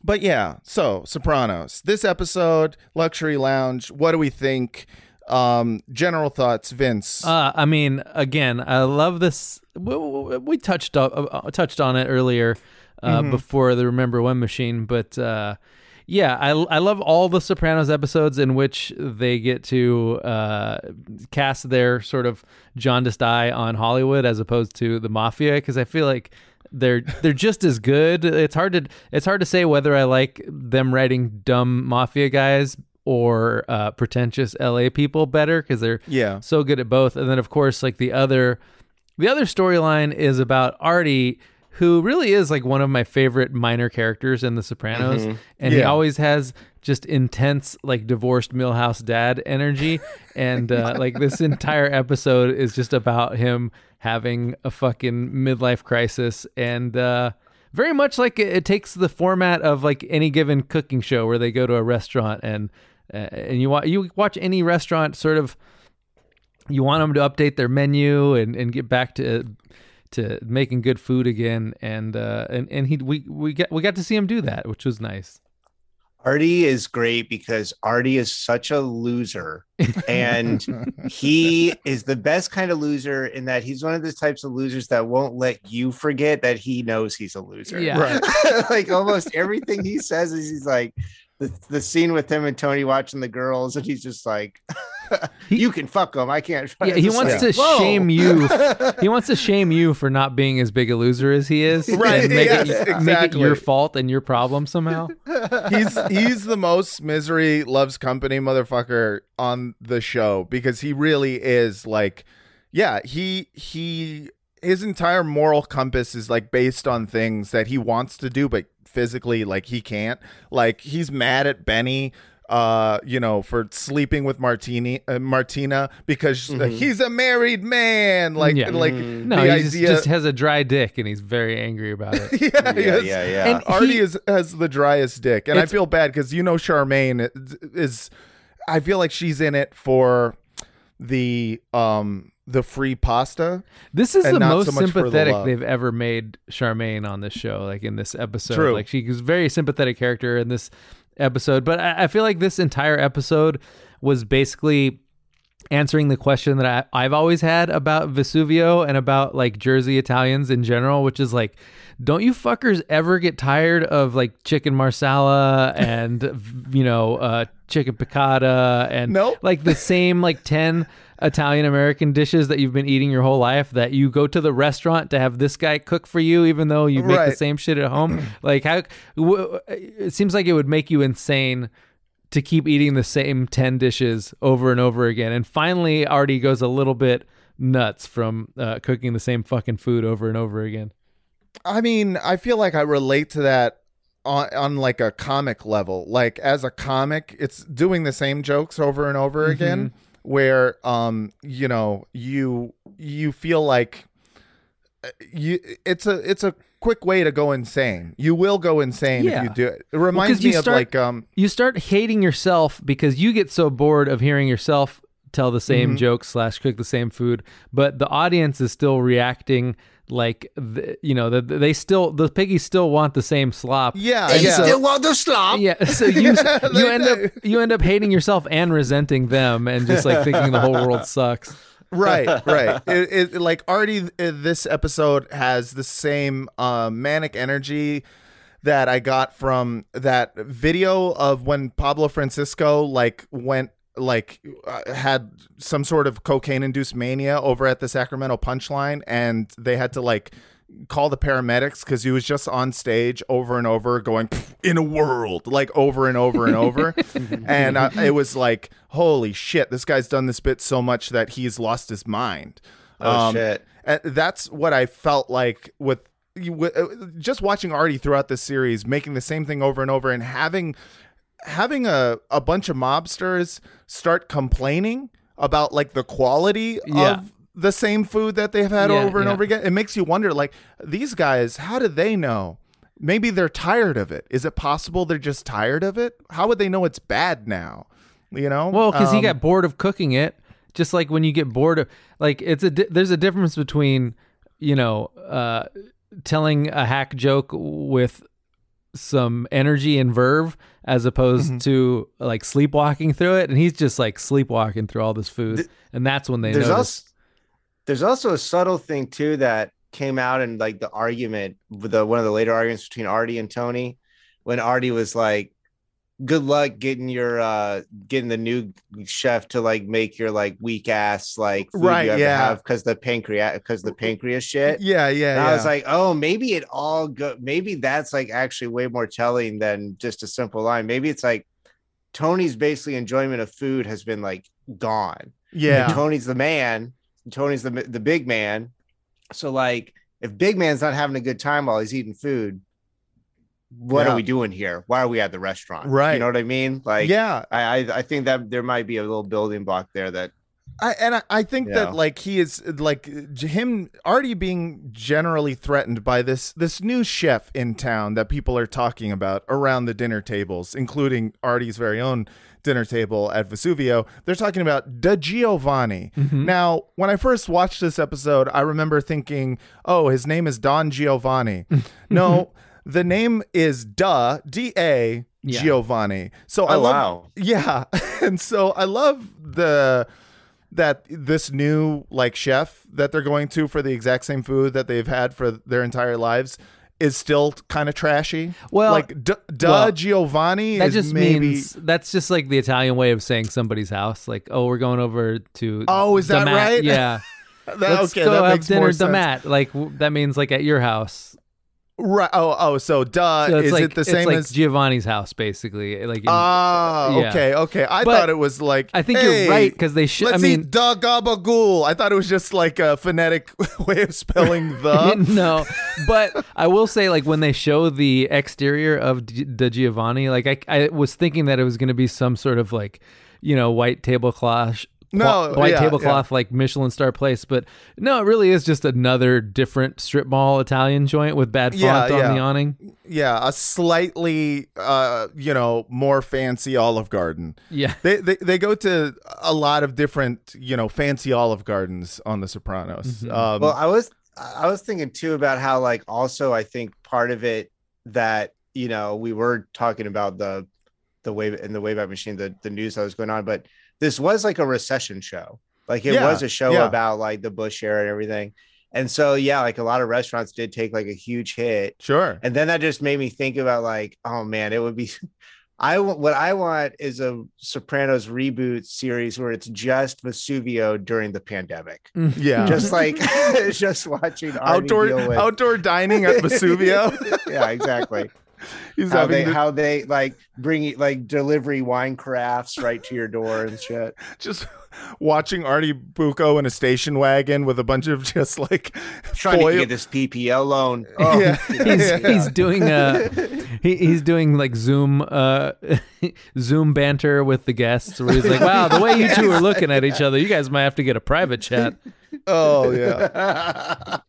But yeah, so Sopranos. This episode, Luxury Lounge. What do we think? Um, general thoughts, Vince. Uh, I mean, again, I love this. We, we we touched up, uh, touched on it earlier uh, before the Remember When machine, but uh, yeah, I I love all the Sopranos episodes in which they get to uh, cast their sort of jaundiced eye on Hollywood as opposed to the mafia, because I feel like they're they're just as good. It's hard to it's hard to say whether I like them writing dumb mafia guys or uh, pretentious LA people better because they're Yeah. so good at both. And then of course like the other the other storyline is about Artie who really is like one of my favorite minor characters in The Sopranos, and he always has just intense like divorced Milhouse dad energy, and uh, like this entire episode is just about him having a fucking midlife crisis, and uh, very much like it, it takes the format of like any given cooking show where they go to a restaurant and uh, and you watch you watch any restaurant sort of you want them to update their menu and, and get back to to making good food again. And uh and, and he we we got we got to see him do that which was nice Artie is great because Artie is such a loser. And he is the best kind of loser in that he's one of those types of losers that won't let you forget that he knows he's a loser. Yeah. Right. like almost everything he says is he's like the, the scene with him and Tony watching the girls, and he's just like, You can fuck them. I can't. yeah he wants like, to whoa. shame you he wants to shame you for not being as big a loser as he is Right, and make, yes, it, make it your fault and your problem somehow he's he's the most misery loves company motherfucker on the show because he really is like yeah he he his entire moral compass is like based on things that he wants to do but physically like he can't like he's mad at benny uh you know for sleeping with martini uh, martina because uh, he's a married man like Yeah. like no the he just, idea just has a dry dick and he's very angry about it yeah, Yeah, yeah, yeah. And Artie he- is has the driest dick, and I feel bad because you know Charmaine is, is. I feel like she's in it for the um the free pasta. This is the most so for the sympathetic they've ever made Charmaine on this show, like in this episode. True. Like she was a very sympathetic character in this episode. But I, I feel like this entire episode was basically answering the question that I, I've always had about Vesuvio and about like Jersey Italians in general, which is like, don't you fuckers ever get tired of like chicken marsala and you know uh, chicken piccata and Nope. like the same like 10 Italian American dishes that you've been eating your whole life that you go to the restaurant to have this guy cook for you even though you make the same shit at home? Like how w- it seems like it would make you insane to keep eating the same 10 dishes over and over again. And finally Artie goes a little bit nuts from uh, cooking the same fucking food over and over again. I mean, I feel like I relate to that on on like a comic level. Like as a comic, it's doing the same jokes over and over again. Where um you know you you feel like uh, you it's a it's a quick way to go insane. You will go insane Yeah. if you do it. It reminds you me of like um you start hating yourself because you get so bored of hearing yourself tell the same Mm-hmm. jokes slash cook the same food but the audience is still reacting like the, you know the, they still the piggies still want the same slop yeah They yeah. still want the slop. yeah so you you They end up you end up hating yourself and resenting them and just like thinking the whole world sucks right right it, it like already uh, this episode has the same uh, manic energy that i got from that video of when pablo francisco like went like uh, had some sort of cocaine induced mania over at the Sacramento Punchline, and they had to like call the paramedics because he was just on stage over and over going in a world like over and over and over and uh, it was like holy shit this guy's done this bit so much that he's lost his mind Oh, Um, shit. and that's what I felt like with, you- uh, just watching Artie throughout this series, making the same thing over and over, and having having a, a bunch of mobsters start complaining about like the quality Yeah. of the same food that they've had Yeah, over and yeah. over again. It makes you wonder, like these guys, how do they know? Maybe they're tired of it. Is it possible they're just tired of it? How would they know it's bad now? You know? Well, because he Um, got bored of cooking it, just like when you get bored of like it's a di- there's a difference between you know uh, telling a hack joke with some energy and verve as opposed Mm-hmm. to like sleepwalking through it, and he's just like sleepwalking through all this food, and that's when they there's notice. also there's also a subtle thing too that came out in like the argument the one of the later arguments between Artie and Tony when Artie was like good luck getting your uh getting the new chef to like make your like weak ass like food Right, you have yeah. to have because the pancreas because the pancreas shit Yeah, yeah, yeah. I was like, oh, maybe it all go. Maybe that's like actually way more telling than just a simple line. Maybe it's like Tony's basically enjoyment of food has been like gone. yeah. And Tony's the man. Tony's the the big man. So like, if big man's not having a good time while he's eating food, what Yeah. are we doing here? Why are we at the restaurant? Right. You know what I mean? Like, yeah, I I, I think that there might be a little building block there that I, and I, I think Yeah. that like he is like him already being generally threatened by this this new chef in town that people are talking about around the dinner tables, including Artie's very own dinner table at Vesuvio. They're talking about Da Giovanni. Mm-hmm. Now, when I first watched this episode, I remember thinking, "Oh, his name is Don Giovanni." no, the name is Da D A Yeah. Giovanni. So oh, I Oh, love wow. yeah. And so I love the that this new like chef that they're going to for the exact same food that they've had for their entire lives is still kind of trashy. Well- like D- Da well, Giovanni that is just maybe means that's just like the Italian way of saying somebody's house. Like, oh, we're going over to. Oh, is that Damat. right? Yeah. that, Let's okay, go that have dinner at the mat. Like that means like at your house. Right. Oh, oh, so duh So is like it the same like as Giovanni's house, basically. Like, Ah, Yeah. okay, okay. I But thought it was like I think hey, you're right because they should. I Let's mean, eat da gabagool. I thought it was just like a phonetic way of spelling the. no, but I will say, like when they show the exterior of the Giovanni, like I, I was thinking that it was going to be some sort of like, you know, white tablecloth. No, white yeah, tablecloth like Michelin star place, but no, it really is just another different strip mall Italian joint with bad font Yeah, on yeah. the awning. yeah, a slightly, uh, you know, more fancy Olive Garden. Yeah, They, they they go to a lot of different, you know, fancy Olive Gardens on The Sopranos. Mhm. Um, well i was i was thinking too about how like also i think part of it that you know we were talking about the the way in the wayback machine the, the news that was going on but this was like a recession show like it Yeah, was a show yeah. about like the bush era and everything and so yeah like a lot of restaurants did take like a huge hit sure. and then that just made me think about like oh man it would be I what I want is a Sopranos reboot series where it's just Vesuvio during the pandemic mm. Yeah. just like just watching Arnie outdoor deal with- outdoor dining at Vesuvio. yeah, exactly. He's how they to how they like bring like delivery wine crafts right to your door and shit. just watching Artie Bucco in a station wagon with a bunch of just like Trying foil- to get this PPP loan. Oh, Yeah. he's he's doing uh he, he's doing like Zoom uh Zoom banter with the guests where he's like, wow, the way you two are looking at each other, you guys might have to get a private chat. Oh yeah.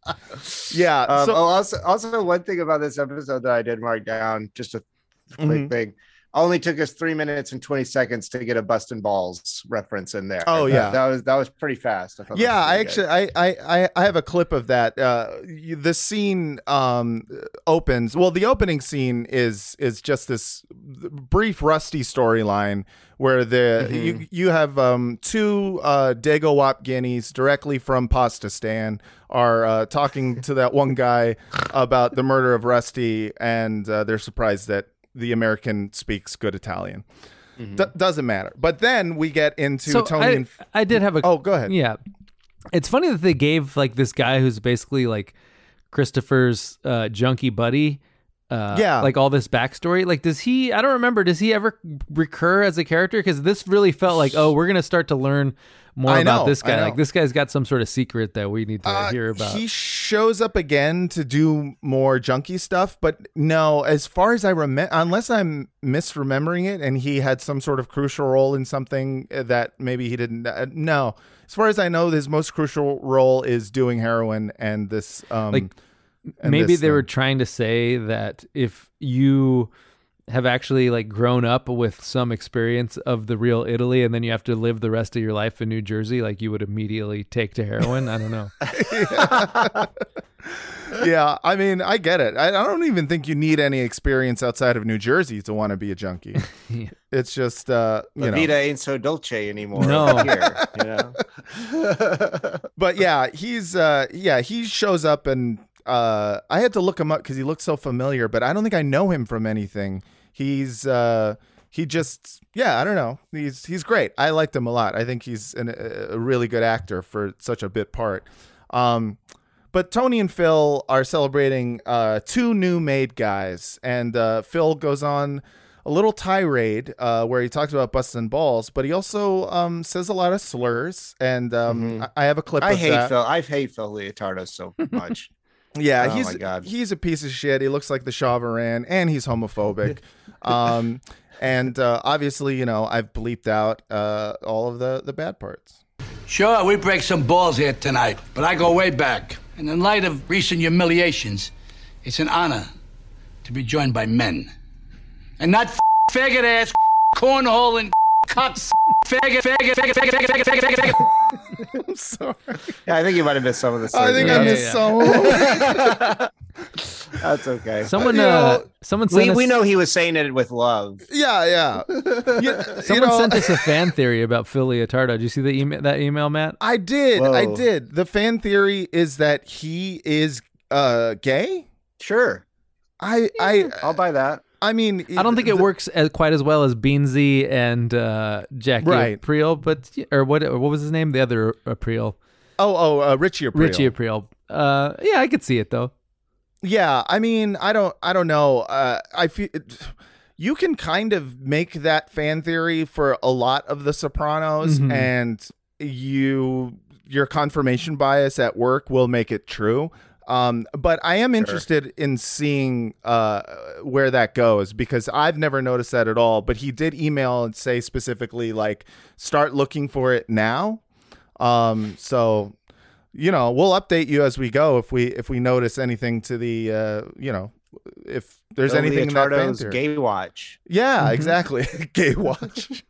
Yeah. Um, so oh, also, also one thing about this episode that I did mark down, just a quick Mhm. thing. Only took us three minutes and twenty seconds to get a busting balls reference in there. Oh, That- yeah. that, was that was pretty fast. I yeah, I actually I, I I have a clip of that. Uh, you, the scene um opens. Well, the opening scene is is just this brief rusty storyline where the you you have um two uh Dago Wap guineas directly from Pasta Pastistan are uh, talking to that one guy about the murder of Rusty, and uh, they're surprised that the American speaks good Italian. D- doesn't matter. But then we get into so Tony I, and I did have a Oh, go ahead. Yeah. It's funny that they gave like this guy who's basically like Christopher's uh, junkie buddy. Uh, Yeah. like all this backstory. Like, does he? I don't remember. Does he ever recur as a character? Because this really felt like, oh, we're gonna start to learn more I about know, this guy. Like, this guy's got some sort of secret that we need to Uh, hear about. He shows up again to do more junky stuff, but no, as far as I remember, unless I'm misremembering it, and he had some sort of crucial role in something that maybe he didn't. Uh, no, as far as I know, his most crucial role is doing heroin and this. Um, Like, Maybe this they were trying to say that if you have actually like grown up with some experience of the real Italy and then you have to live the rest of your life in New Jersey, like you would immediately take to heroin. I don't know. yeah, I mean, I get it. I, I don't even think you need any experience outside of New Jersey to want to be a junkie. Yeah. It's just, uh, you La know. vida ain't so dolce anymore. No. here, you know. but yeah, he's uh yeah, he shows up and uh I had to look him up because he looked so familiar, but I don't think I know him from anything. He's uh he just yeah, I don't know. He's he's great. I liked him a lot. I think he's an, a really good actor for such a bit part. Um but Tony and Phil are celebrating uh, two new made guys, and uh, Phil goes on a little tirade uh, where he talks about busting balls, but he also um, says a lot of slurs. And um, I I have a clip. I of hate that. Phil. I hate Phil Leotardo so much. Yeah, Oh he's my God. he's a piece of shit. He looks like the Shah of Iran, and he's homophobic. um, and uh, obviously, you know, I've bleeped out uh, all of the the bad parts. Sure, we break some balls here tonight, but I go way back. And in light of recent humiliations, it's an honor to be joined by men. And not f- faggot ass, cornhole and cocks. Faggot, faggot, faggot, faggot, faggot, faggot, faggot, faggot. I'm sorry. Yeah, I think you might have missed some of the. I think I Yeah, missed yeah. some. That's okay. Someone, uh, know, someone sent we, us, we know he was saying it with love. yeah, yeah. You- you someone know, sent us a fan theory about Phil Leotardo. Did you see the email, that email, Matt? I did. I did. The fan theory is that he is uh gay. Sure, I I I'll buy that. I mean I don't think it works as, quite as well as Beansie and uh, Jackie Right. April, but or what? Or what was his name? The other April, Oh, oh, uh, Richie Aprile. Richie April. Uh, yeah, I could see it though. Yeah, I mean, I don't, I don't know. Uh, I feel you can kind of make that fan theory for a lot of The Sopranos, Mhm. and you your confirmation bias at work will make it true. Um, but I am interested in seeing uh, where that goes because I've never noticed that at all. But he did email and say specifically like, start looking for it now. Um, so you know, we'll update you as we go if we if we notice anything to the uh, you know, if there's Phil anything in that fan gay watch. Yeah, exactly. Gay watch.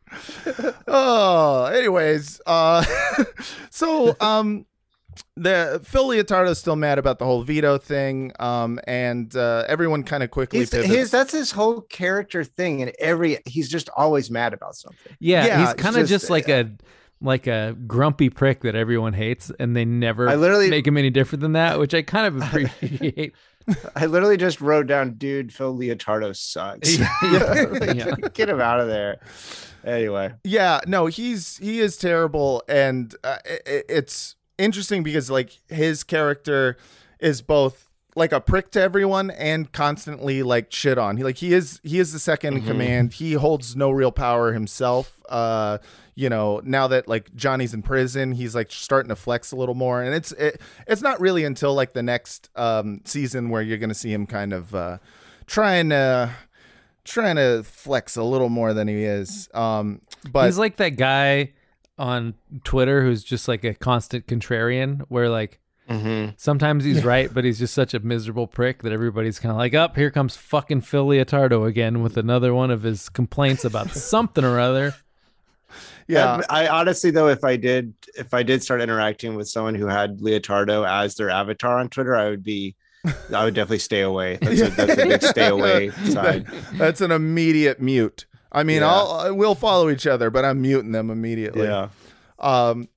oh, anyways, uh so um the Phil Leotardo's still mad about the whole veto thing, um, and uh, everyone kind of quickly He's, his that's his whole character thing, and every he's just always mad about something. Yeah, Yeah, he's kind of just- just, like a like a grumpy prick that everyone hates, and they never I literally- make him any different than that, which I kind of appreciate. I literally just wrote down, dude, Phil Leotardo sucks. Yeah. Get him out of there. Anyway, Yeah, no, he's he is terrible, and uh, i i- it's interesting because like his character is both like a prick to everyone and constantly like shit on. He like he is he is the 2nd in command. He holds no real power himself. Uh, you know, now that like Johnny's in prison, he's like starting to flex a little more, and it's it, it's not really until like the next um season where you're gonna see him kind of uh trying to trying to flex a little more than he is. Um, but he's like that guy on Twitter who's just like a constant contrarian, where like mm-hmm. sometimes he's right, but he's just such a miserable prick that everybody's kind of like, "Up here comes fucking Phil Leotardo again with another one of his complaints about something or other." yeah, I honestly though, if I did, if I did start interacting with someone who had Leotardo as their avatar on Twitter, I would be, I would definitely stay away. That's, a, that's a big stay away side. That's an immediate mute. I mean, Yeah. I'll we'll follow each other, but I'm muting them immediately. Yeah. Um,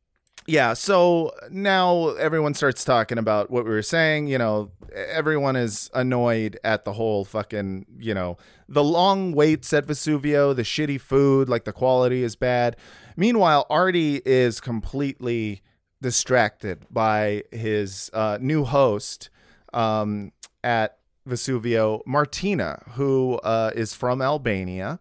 yeah, so now everyone starts talking about what we were saying. You know, everyone is annoyed at the whole fucking, you know, the long waits at Vesuvio, the shitty food, like the quality is bad. Meanwhile, Artie is completely distracted by his uh, new host um, at Vesuvio, Martina, who uh, is from Albania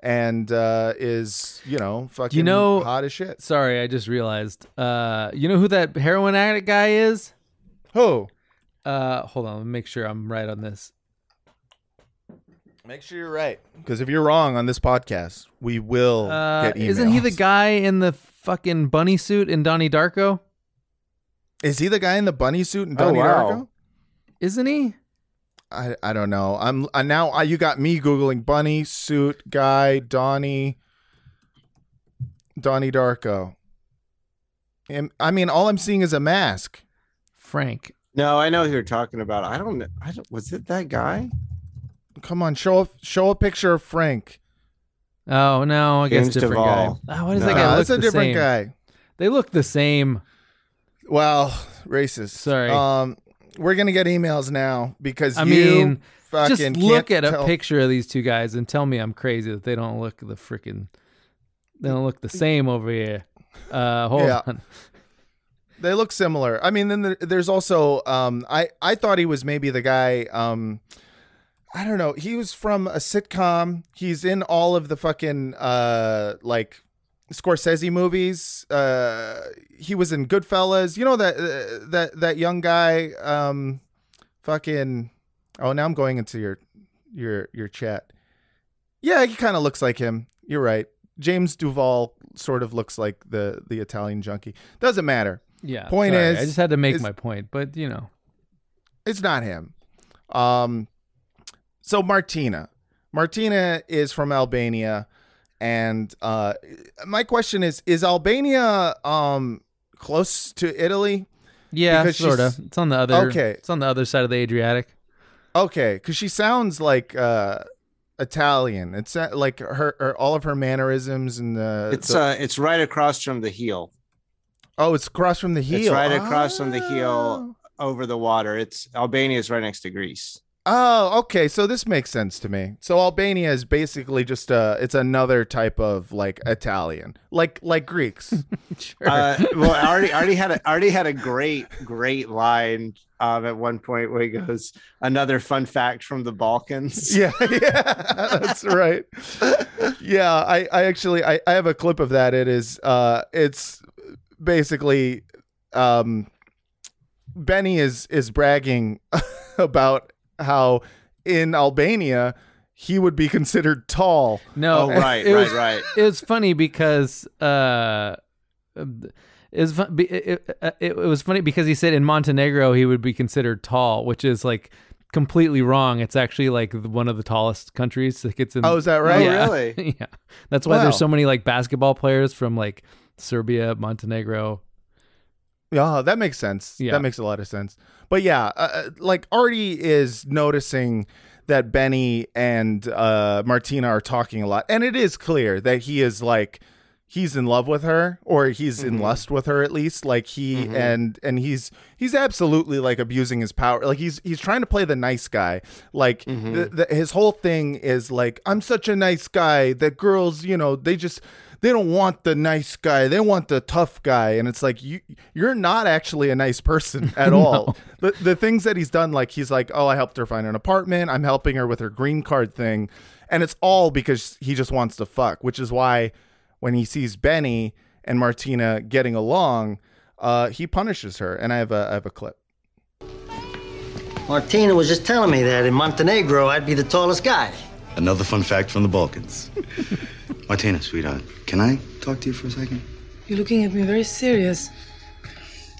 and uh, is, you know, fucking You know- hot as shit. Sorry, I just realized. Uh, you know who that heroin addict guy is? Who? Uh, hold on, let me make sure I'm right on this. Make sure you're right. Because if you're wrong on this podcast, we will Uh, get emails. isn't he the guy in the fucking bunny suit in Donnie Darko? Is he the guy in the bunny suit and Oh, Donnie wow. Darko? Isn't he? I, I don't know. I'm uh, now. Uh, you got me googling bunny suit guy Donnie Donnie Darko. Am- I mean, all I'm seeing is a mask. Frank. No, I know who you're talking about. I don't. kn- I don't. Was it that guy? Come on, show a show a picture of Frank. Oh no, I guess James different Duval. guy. Oh, why does No. that guy Nah, that's a different same? guy. They look the same. Well, racist. Sorry. Um, we're gonna get emails now because I you mean, fucking just look at a picture of these two guys and tell me I'm crazy that they don't look the freaking. They don't look the same over here. Uh, hold Yeah. on. They look similar. I mean, then there, there's also um, I I thought he was maybe the guy. Um, I don't know. He was from a sitcom. He's in all of the fucking uh like Scorsese movies. Uh, he was in Goodfellas. You know that uh, that that young guy. Um, fucking. Oh, now I'm going into your your your chat. Yeah, he kind of looks like him. You're right. James Duval sort of looks like the the Italian junkie. Doesn't matter. Yeah. Point sorry, is- I just had to make my point, but you know, It's not him. Um, so Martina, Martina is from Albania, and uh, my question is: Is Albania um close to Italy? yeah, Because sort of. she's- It's on the other. Okay. It's on the other side of the Adriatic. Okay, because she sounds like uh Italian. It's uh, like her, her all of her mannerisms and the. It's the- uh, it's right across from the heel. oh, it's across from the heel. It's right across from the heel over the water. It's Albania is right next to Greece. Oh, okay. So this makes sense to me. So Albania is basically just uh it's another type of like Italian. Like like Greeks. Uh, well, I already already had a already had a great great line um, at one point where he goes, "Another fun fact from the Balkans." yeah, yeah. That's right. Yeah, I I actually I I have a clip of that. It is uh it's basically um Benny is is bragging about how in Albania he would be considered tall. No, Oh, right, it right, was, right. It was funny because uh, it was, fun, it, it, it was funny because he said in Montenegro he would be considered tall, which is like completely wrong. It's actually like one of the tallest countries. Like it's in. Oh, is that right? Yeah. really? yeah, that's why Wow. there's so many like basketball players from like Serbia, Montenegro. Yeah, that makes sense. Yeah. That makes a lot of sense. But yeah, uh, uh, like Artie is noticing that Benny and uh, Martina are talking a lot, and it is clear that he is like he's in love with her, or he's in lust with her at least. Like he and and he's he's absolutely like abusing his power. Like he's he's trying to play the nice guy. Like the, the, his whole thing is like I'm such a nice guy that girls, you know, they just they don't want the nice guy they want the tough guy and it's like you you're not actually a nice person at all the, the things that he's done like he's like oh i helped her find an apartment i'm helping her with her green card thing and it's all because he just wants to fuck which is why when he sees benny and martina getting along uh, he punishes her and i have a, I have a clip Martina was just telling me that in Montenegro I'd be the tallest guy. Another fun fact from the Balkans. Martina, sweetheart, can I talk to you for a second? You're looking at me very serious.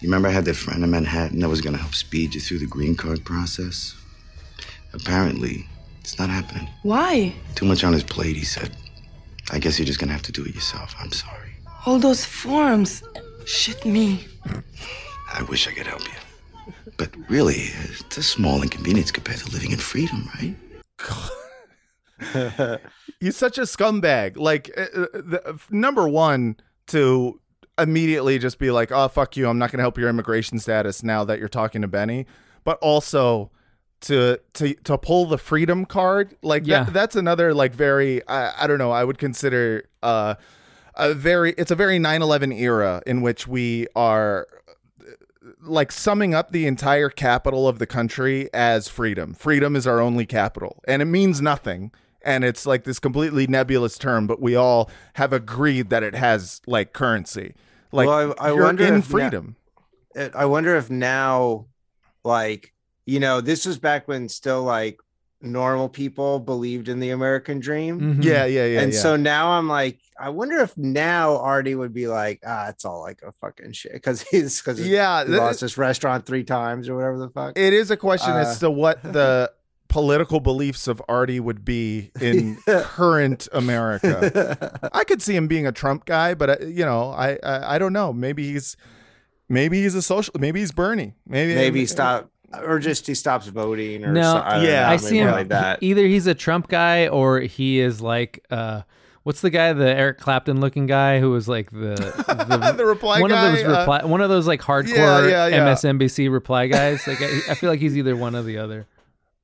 You remember I had that friend in Manhattan that was gonna help speed you through the green card process? Apparently, it's not happening. Why? Too much on his plate, he said. I guess you're just gonna have to do it yourself. I'm sorry. All those forms. Shit me. I wish I could help you. But really, it's a small inconvenience compared to living in freedom, right? He's such a scumbag like uh, uh, number one to immediately just be like, "Oh fuck you, I'm not going to help your immigration status now that you're talking to Benny," but also to to to pull the freedom card like Yeah. that, that's another like very I, I don't know I would consider uh a very it's a very 9/11 era in which we are like summing up the entire capital of the country as freedom. Freedom is our only capital, and it means nothing. And it's like this completely nebulous term, but we all have agreed that it has like currency. Like Well, I- I you're wonder in if freedom. it- I wonder if now, like, you know, this was back when still like normal people believed in the American dream. Mhm. yeah, yeah, yeah. and yeah. so now I'm like, I wonder if now Artie would be like, ah, it's all like a fucking shit because he's because Yeah, he th- lost his restaurant three times or whatever the fuck. it is a question Uh, as to what the political beliefs of Artie would be in current America. I could see him being a Trump guy, but uh, you know, I, I I don't know. Maybe he's maybe he's a social. Maybe he's Bernie. Maybe Maybe he stop or just he stops voting or No, so- I yeah, know, I see him like that. Either he's a Trump guy or he is like uh what's the guy, the Eric Clapton looking guy who was like the the, The reply one guy, of those uh, one of those like hardcore yeah, yeah. MSNBC reply guys. Like I, I feel like he's either one or the other.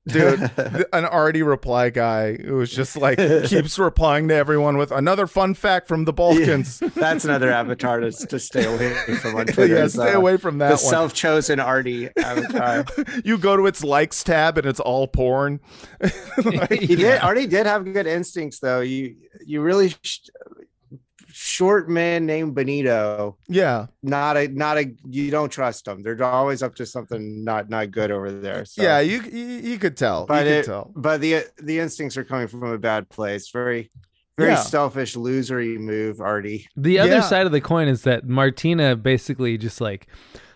Dude an Artie reply guy who was just like keeps replying to everyone with another fun fact from the balkans That's another avatar to, to stay away from on Twitter. yeah stay uh, away from that the one self-chosen Artie avatar. you go to its likes tab and it's all porn he did Artie did have good instincts though. You you really sh- short man named Benito. yeah Not a not a you don't trust them. They're always up to something not not good over there. So. yeah you, you you could tell but you could it, tell but the the instincts are coming from a bad place. Very very Yeah. selfish losery move, Artie. The other Yeah. side of the coin is that Martina basically just like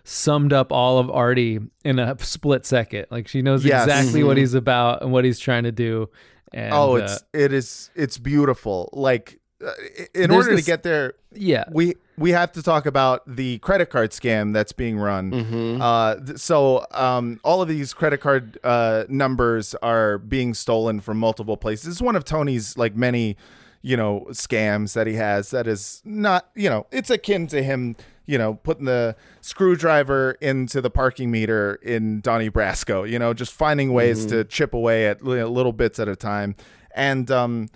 summed up all of Artie in a split second. Like she knows Yes. exactly what Mhm. he's about and what he's trying to do. And, oh uh, it's it is it's beautiful like uh, in There's order this- to get there yeah. we we have to talk about the credit card scam that's being run. Mhm. Uh, th- so um, all of these credit card uh, numbers are being stolen from multiple places. Is one of Tony's like many, you know, scams that he has. That is not, you know, it's akin to him, you know, putting the screwdriver into the parking meter in Donnie Brasco. You know, just finding ways to chip away at li- little bits at a time. And um,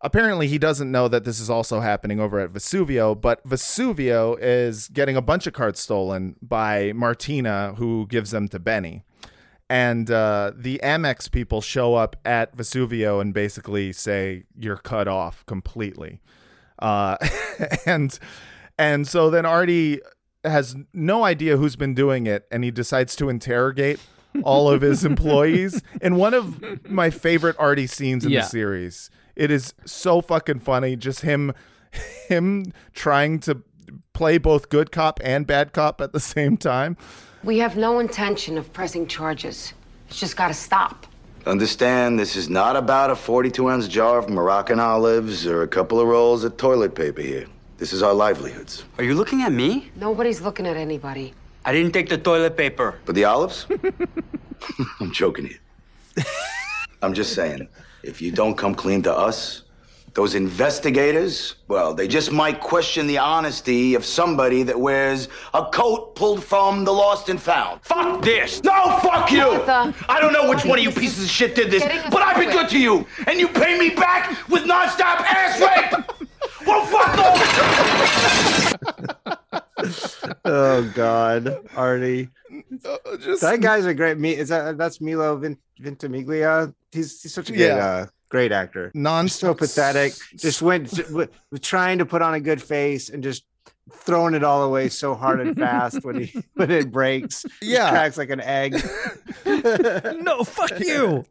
apparently he doesn't know that this is also happening over at Vesuvio, but Vesuvio is getting a bunch of cards stolen by Martina, who gives them to Benny. And uh, the Amex people show up at Vesuvio and basically say you're cut off completely. Uh, and and so then Artie has no idea who's been doing it, and he decides to interrogate all of his employees in one of my favorite Artie scenes in Yeah. the series. It is so fucking funny, just him him trying to play both good cop and bad cop at the same time. We have no intention of pressing charges. It's just gotta stop. Understand, this is not about a 42 ounce jar of Moroccan olives or a couple of rolls of toilet paper here. This is our livelihoods. Are you looking at me? Nobody's looking at anybody. I didn't take the toilet paper. But the olives? I'm joking here. I'm just saying, if you don't come clean to us, those investigators, well, they just might question the honesty of somebody that wears a coat pulled from the lost and found. Fuck this! No, fuck you! Martha. I don't know which one of you pieces of shit did this, but I've been good to you, and you pay me back with nonstop ass rape! well, fuck off! Oh God, Artie. Uh, just That guy's a great me. Is that that's Milo Vin- Ventimiglia? He's he's such a good, Yeah. uh, great actor. non So pathetic. Just went trying to put on a good face and just throwing it all away so hard and fast when he when it breaks. Yeah. cracks like an egg. no, fuck you.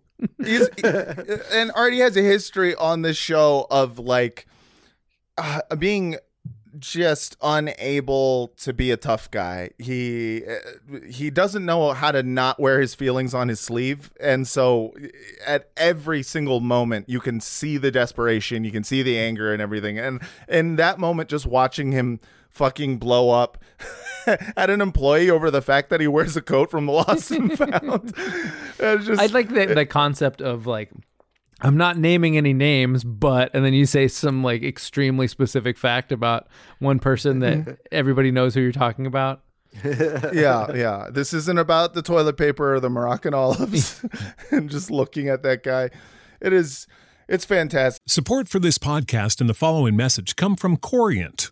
He's, and Artie has a history on this show of like uh, being just unable to be a tough guy. He uh, he doesn't know how to not wear his feelings on his sleeve, and so at every single moment you can see the desperation, you can see the anger and everything. And in that moment, just watching him fucking blow up at an employee over the fact that he wears a coat from the lost and found. Just I like the, the concept of like I'm not naming any names, but and then you say some like extremely specific fact about one person that mm-hmm. everybody knows who you're talking about. yeah, yeah. This isn't about the toilet paper or the Moroccan olives and just looking at that guy. It is it's fantastic. Support for this podcast and the following message come from Corient.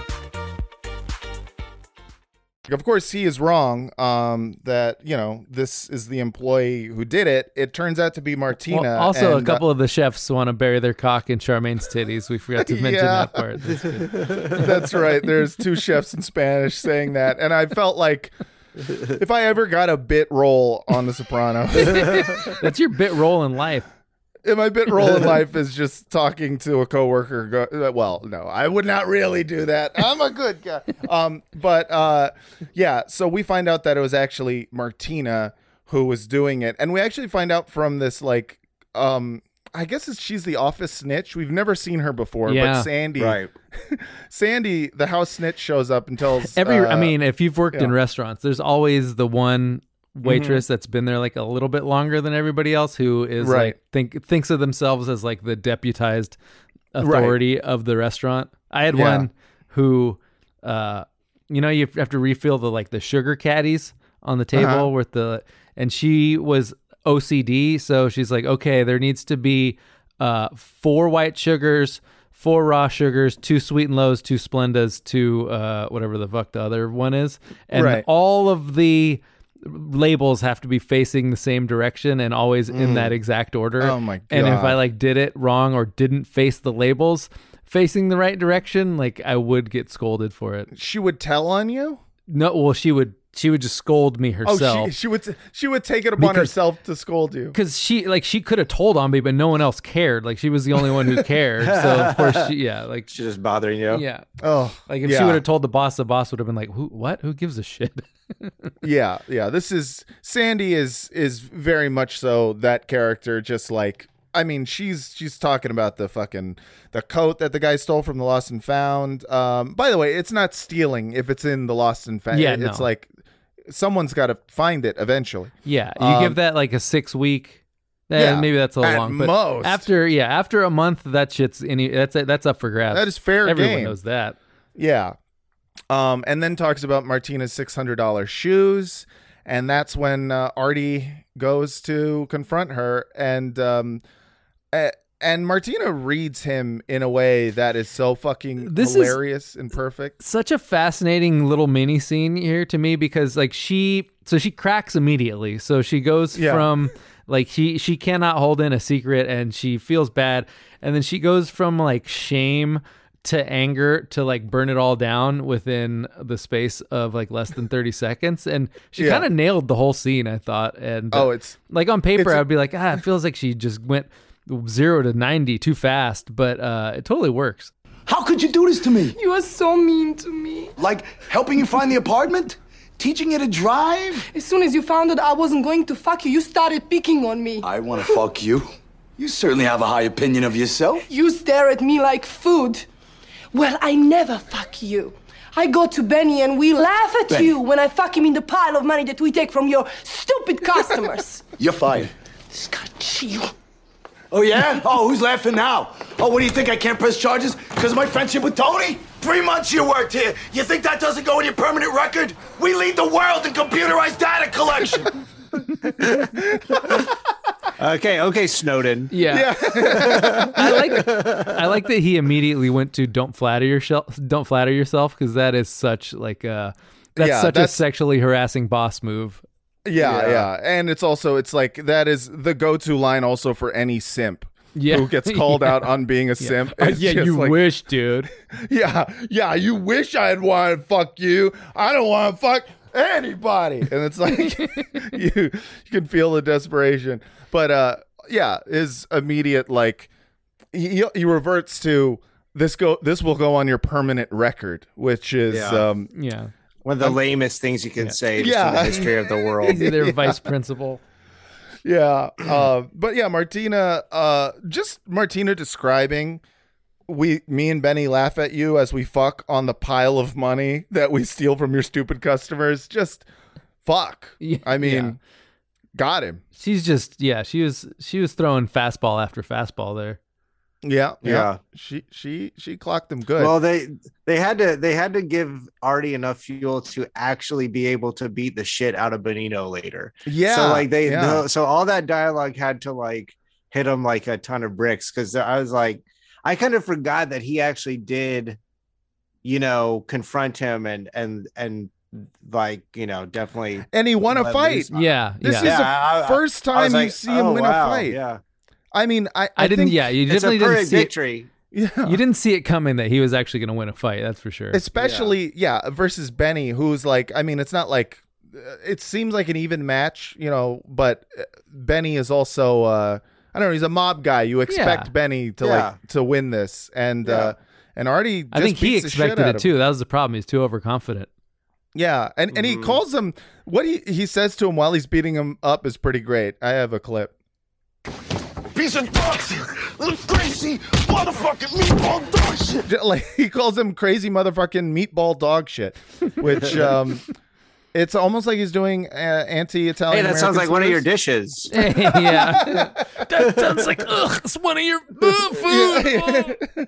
Of course, he is wrong. Um, that you know this is the employee who did it. It turns out to be Martina. Well, also, and, a couple uh, of the chefs want to bury their cock in Charmaine's titties. We forgot to mention Yeah. that part. That's right. There's two chefs in Spanish saying that, and I felt like if I ever got a bit role on The Sopranos, That's your bit role in life. And my bit role in life is just talking to a coworker. Go, uh, well, no, I would not really do that. I'm a good guy. Um, but uh, yeah, so we find out that it was actually Martina who was doing it, and we actually find out from this like, um, I guess it's, she's the office snitch. We've never seen her before, Yeah. but Sandy, Right. Sandy, the house snitch, shows up and tells Every, I uh, mean, if you've worked in restaurants, there's always the one waitress that's been there like a little bit longer than everybody else who is Right. like think thinks of themselves as like the deputized authority of the restaurant. I had Yeah. one who uh you know you have to refill the like the sugar caddies on the table Uh-huh. with the and she was OCD so she's like okay there needs to be uh four white sugars four raw sugars two sweet and lows two splendas two uh whatever the fuck the other one is and Right. all of the labels have to be facing the same direction and always in Mm. that exact order Oh my god. and if I like did it wrong or didn't face the labels facing the right direction, like I would get scolded for it. she would tell on you. No, well, she would she would just scold me Oh, herself. she, she would she would take it upon Because- herself to scold you. because she like she could have told on me, but no one else cared. Like she was the only one who cared. so of course, she, yeah, like She's just bothering you. yeah, Oh, like if she would have told the boss, the boss would have been like, "Who? What? Who gives a shit?" yeah, yeah. This is Sandy is is very much so that character. Just like I mean, she's she's talking about the fucking the coat that the guy stole from the Lost and Found. Um, by the way, it's not stealing if it's in the Lost and Found. Yeah, it's no. like someone's got to find it eventually. Yeah, you Um, give that like a six week. Eh, yeah, maybe that's a little at long. But most. after yeah, after a month, that shit's any that's that's up for grabs. That is fair Everyone game. knows that. Yeah. Um, and then talks about Martina's six hundred dollars shoes, and that's when uh, Artie goes to confront her, and um, a- and Martina reads him in a way that is so fucking This is- hilarious and perfect. Such a fascinating little mini scene here to me because like she so she cracks immediately. So she goes Yeah. from like she she cannot hold in a secret and she feels bad and then she goes from like shame to anger to like burn it all down within the space of like less than 30 seconds and she Yeah. kind of nailed the whole scene I thought and Oh, it's- like on paper it's I'd be like ah it feels like she just went 0 to 90 too fast but uh it totally works How could you do this to me? You are so mean to me. Like helping you find the apartment? Teaching you to drive? As soon as you found out I wasn't going to fuck you, you started picking on me. I want to fuck you. You certainly have a high opinion of yourself. You stare at me like food. Well, I never fuck you. I go to Benny and we laugh at Benny. you when I fuck him in the pile of money that we take from your stupid customers. You're fired. you. Oh, yeah? Oh, who's laughing now? Oh, what do you think? I can't press charges because of my friendship with Tony? Three months you worked here. You think that doesn't go in your permanent record? We lead the world in computerized data collection. Okay, okay, Snowden. Yeah. I like I like that he immediately went to don't flatter yourself don't flatter yourself because that is such like uh that's Yeah, such that's- a sexually harassing boss move. Yeah, Yeah. yeah, and it's also it's like that is the go-to line also for any simp. Yeah. who gets called out on being a Yeah. simp. Uh, yeah, you like- wish, dude. yeah, yeah, you wish I'd want to fuck you. I don't want to fuck anybody. And it's like you you can feel the desperation. But uh yeah, his immediate like he he reverts to this go this will go on your permanent record, which is Yeah. um yeah. One of the I'm- lamest things you can say Yeah. in the history of the world. He's their vice principal. Yeah. Uh, but yeah, Martina, uh, just Martina describing we, me and Benny laugh at you as we fuck on the pile of money that we steal from your stupid customers. Just fuck. I mean, yeah. got him. She's just yeah, she was she was throwing fastball after fastball there. Yeah, yeah. Yeah. She she she clocked him good. Well, they they had to they had to give Artie enough fuel to actually be able to beat the shit out of Benito later. Yeah, So like they yeah. the- so all that dialogue had to like hit him like a ton of bricks because I was like I kind of forgot that he actually did, you know, confront him and and and like you know definitely and he won a fight. loose Yeah, This yeah. is the Yeah, I- I- first I was time you like, see him oh, win wow, a fight. Yeah, I mean, I, I, I, didn't think- yeah, you it's a definitely didn't perfect see it, victory. Yeah. you didn't see it coming that he was actually gonna win a fight, that's for sure. especially yeah. versus Benny, who's like, I mean, it's not like uh, it seems like an even match, you know, but uh, Benny is also uh I don't know, he's a mob guy. You expect Yeah. Benny to Yeah. like to win this, and uh and Artie. I just think he beats the expected it too. That was the problem. He's too overconfident. Yeah, and and he Mm-hmm. calls him what he he says to him while he's beating him up is pretty great. I have a clip. Piece of dog shit. Little crazy motherfucking meatball dog shit. Like he calls him crazy motherfucking meatball dog shit, which um. It's almost like he's doing uh, anti-Italian. Hey, that sounds like American one of your dishes. yeah. that sounds like ugh, it's one of your uh, food.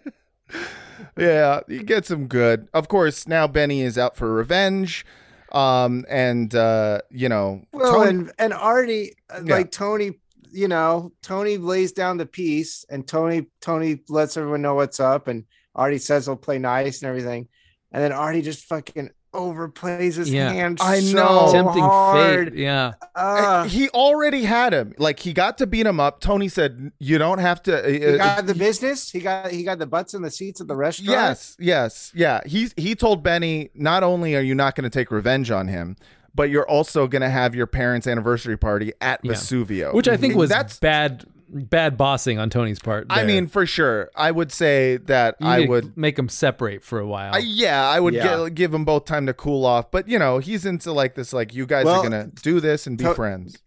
yeah, he gets him good. Of course, now Benny is out for revenge. Um, and uh, you know, Well, Tony- and and Artie, uh, Yeah. like Tony, you know, Tony lays down the piece, and Tony Tony lets everyone know what's up, and Artie says he'll play nice and everything, and then Artie just fucking overplays his Yeah. hand. I so know. Tempting hard. fate. Yeah. Uh, he already had him. Like he got to beat him up. Tony said, "You don't have to." he uh, got the business. He got he got the butts in the seats at the restaurant. Yes, yes, yeah. He's he told Benny, not only are you not going to take revenge on him, but you're also going to have your parents' anniversary party at Yeah. Vesuvio, which I think mm-hmm. was that's. bad bad bossing on Tony's part. I mean, for sure, I would say that You I would. make them separate for a while. I, yeah, I would Yeah. gi- give them both time to cool off, but you know, he's into like this, like you guys Well, are gonna do this and be to- friends.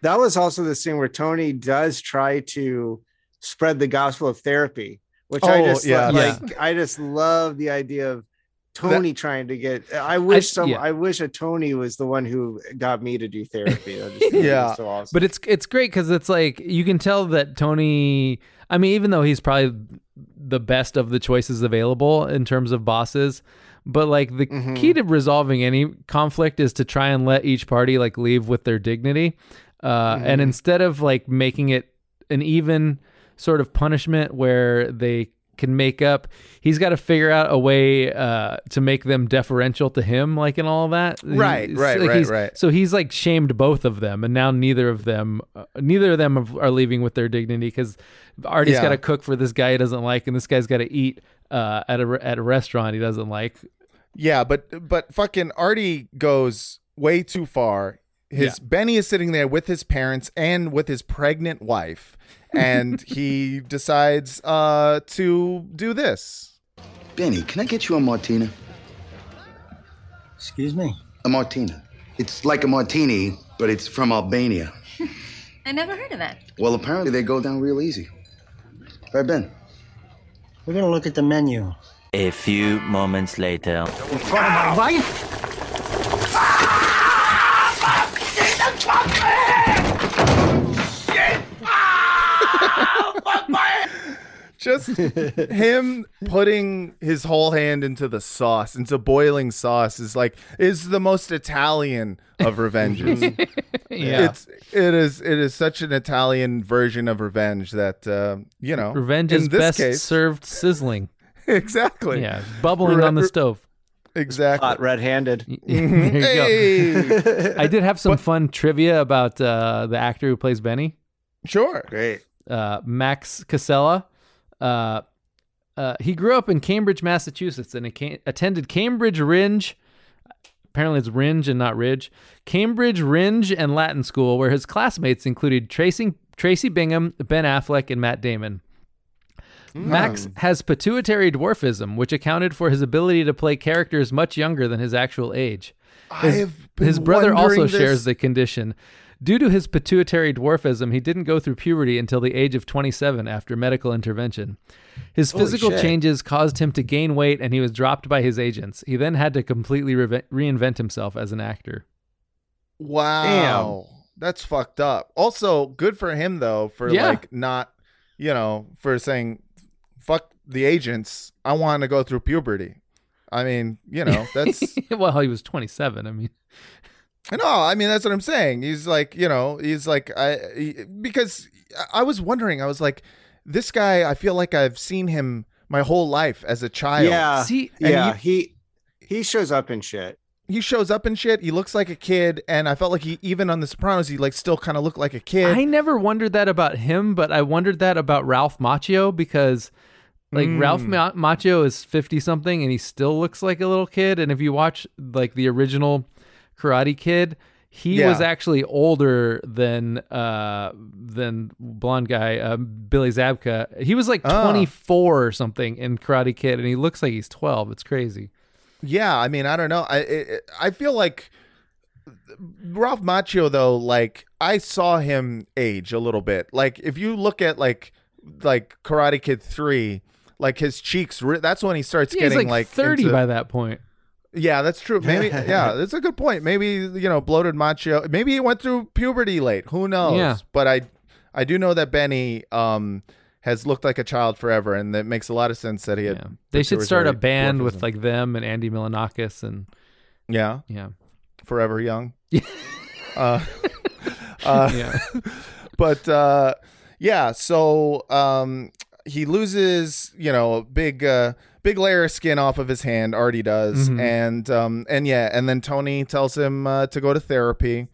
that was also the scene where Tony does try to spread the gospel of therapy, which I Oh, just yeah. like. I just love the idea of Tony trying to get. I wish some. yeah. I wish a Tony was the one who got me to do therapy. That Yeah. so awesome. But it's it's great because it's like you can tell that Tony. I mean, even though he's probably the best of the choices available in terms of bosses, but like the Mm-hmm. key to resolving any conflict is to try and let each party like leave with their dignity, uh, and Mhm. instead of like making it an even sort of punishment where they can make up he's got to figure out a way uh to make them deferential to him like and all that Right, He's- right, like, right, right. so he's like shamed both of them, and now neither of them, uh, neither of them are leaving with their dignity because Artie's Yeah. got to cook for this guy he doesn't like, and this guy's got to eat uh, at a at a restaurant he doesn't like. Yeah, but but fucking Artie goes way too far. His Benny is sitting there with his parents and with his pregnant wife, and he decides uh to do this. Benny, can I get you a martina? Excuse me? A martina. It's like a martini, but it's from Albania. I never heard of that. Well, apparently they go down real easy. Right, Ben? We're gonna look at the menu. A few moments later. In front of my wife? Just him putting his whole hand into the sauce, into boiling sauce, is like is the most Italian of revenges. Yeah. it's it is it is such an Italian version of revenge that uh, you know Revenge in is this best case served sizzling. exactly Yeah, bubbling on the Re- stove. Exactly Hot red-handed. there you Hey! go. I did have some fun trivia about uh, the actor who plays Benny. sure Great. uh, Max Casella. Uh, uh, he grew up in Cambridge, Massachusetts, and ca- attended Cambridge Rindge. Apparently, it's Rindge and not Ridge. Cambridge Rindge and Latin School, where his classmates included Tracy Traci Bingham, Ben Affleck, and Matt Damon. Hmm. Max has pituitary dwarfism, which accounted for his ability to play characters much younger than his actual age. His, I've been his brother also wondering shares the condition. Due to his pituitary dwarfism, he didn't go through puberty until the age of 27 after medical intervention. His Holy physical shit. changes caused him to gain weight and he was dropped by his agents. He then had to completely reve- reinvent himself as an actor. Wow. That's fucked up. Also, good for him though for Yeah. like not, you know, for saying fuck the agents. I want to go through puberty. I mean, you know, that's well, he was 27. I mean, No, I mean that's what I'm saying. He's like, you know, he's like I he- because I was wondering. I was like, this guy. I feel like I've seen him my whole life as a child. Yeah. See- yeah. he- He he shows up in shit. he shows up and shit. He looks like a kid, and I felt like he even on The Sopranos, he like still kind of looked like a kid. I never wondered that about him, but I wondered that about Ralph Macchio because like Mm. Ralph Ma- Macchio is 50 something and he still looks like a little kid and if you watch like the original Karate Kid, he Yeah. was actually older than uh than blonde guy uh, Billy Zabka. He was like Ah. 24 or something in Karate Kid and he looks like he's 12. It's crazy. Yeah, I mean, I don't know. I it, I feel like Ralph Macchio though, like I saw him age a little bit. Like if you look at like like Karate Kid 3, like his cheeks re- that's when he starts Yeah, he's getting like, like 30 into- by that point. Yeah, that's true. Maybe yeah, that's a good point. Maybe you know, bloated macho. Maybe he went through puberty late. Who knows? Yeah. But I I do know that Benny um has looked like a child forever and that makes a lot of sense that he had They should start a pituitary band with like them and Andy Milonakis and Yeah. yeah. Forever Young. uh, uh, Yeah. but uh, yeah, so um, he loses, you know, a big uh, big layer of skin off of his hand. Artie does, Mhm. and um, and yeah, and then Tony tells him uh, to go to therapy.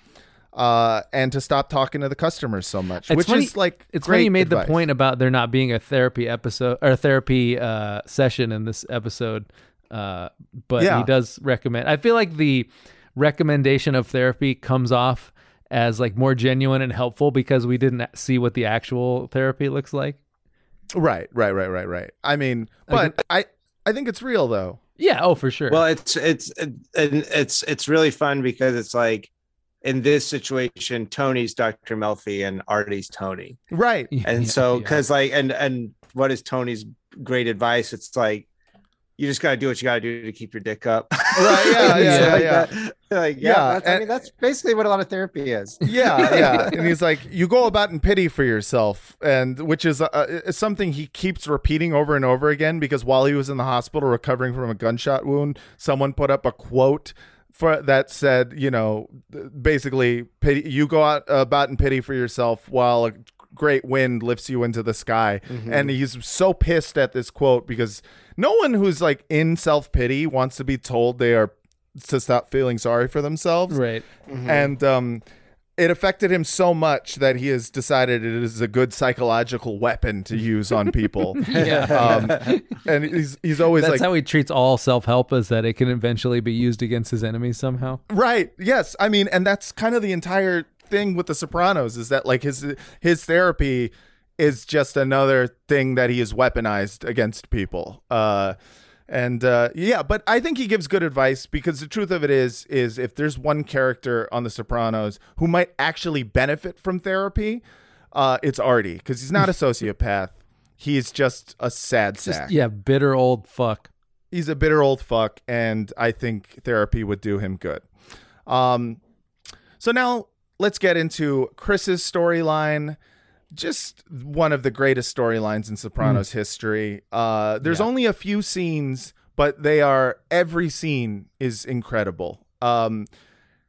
Uh, and to stop talking to the customers so much, It's which funny- is like it's great funny you made advice. the point about there not being a therapy episode or a therapy uh, session in this episode, uh, but Yeah. he does recommend. I feel like the recommendation of therapy comes off as like more genuine and helpful because we didn't see what the actual therapy looks like. Right, right, right, right, right. I mean, but I I think it's real though. Yeah, oh for sure. Well, it's it's it, and it's it's really fun because it's like in this situation, Tony's Dr. Melfi and Artie's Tony. Right. And so because like and and what is Tony's great advice? It's like you just gotta do what you gotta do to keep your dick up. Right, yeah, yeah, like yeah. that. Like, yeah, Yeah, that's, I mean that's basically what a lot of therapy is. yeah, yeah. And he's like, you go about in pity for yourself, and which is uh, something he keeps repeating over and over again because while he was in the hospital recovering from a gunshot wound, someone put up a quote for that said, you know, basically, pity, you go out about in pity for yourself while a great wind lifts you into the sky. Mhm. And he's so pissed at this quote because no one who's like in self pity wants to be told they are to stop feeling sorry for themselves. Right. And um it affected him so much that he has decided it is a good psychological weapon to use on people. Yeah. Um, and he's he's always That's like how he treats all self help is that it can eventually be used against his enemies somehow. Right. Yes. I mean, and that's kind of the entire thing with the Sopranos is that like his his therapy is just another thing that he has weaponized against people. Uh and uh yeah, but I think he gives good advice because the truth of it is is if there's one character on the Sopranos who might actually benefit from therapy, uh it's Artie because he's not a sociopath. He's just a sad Just sack. yeah, bitter old fuck. He's a bitter old fuck, and I think therapy would do him good. Um, so now let's get into Chris's storyline. Just one of the greatest storylines in Sopranos history. Uh, there's Yeah. only a few scenes, but they are every scene is incredible. Um,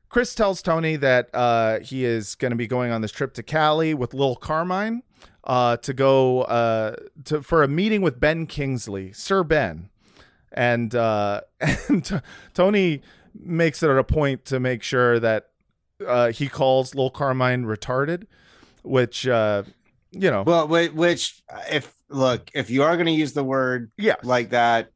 Chris tells Tony that uh, he is going to be going on this trip to Cali with Lil Carmine uh, to go uh, to for a meeting with Ben Kingsley, Sir Ben, and uh, and t- Tony makes it a point to make sure that uh, he calls Lil Carmine retarded, which uh, you know. Well, which if look, if you are going to use the word yeah like that,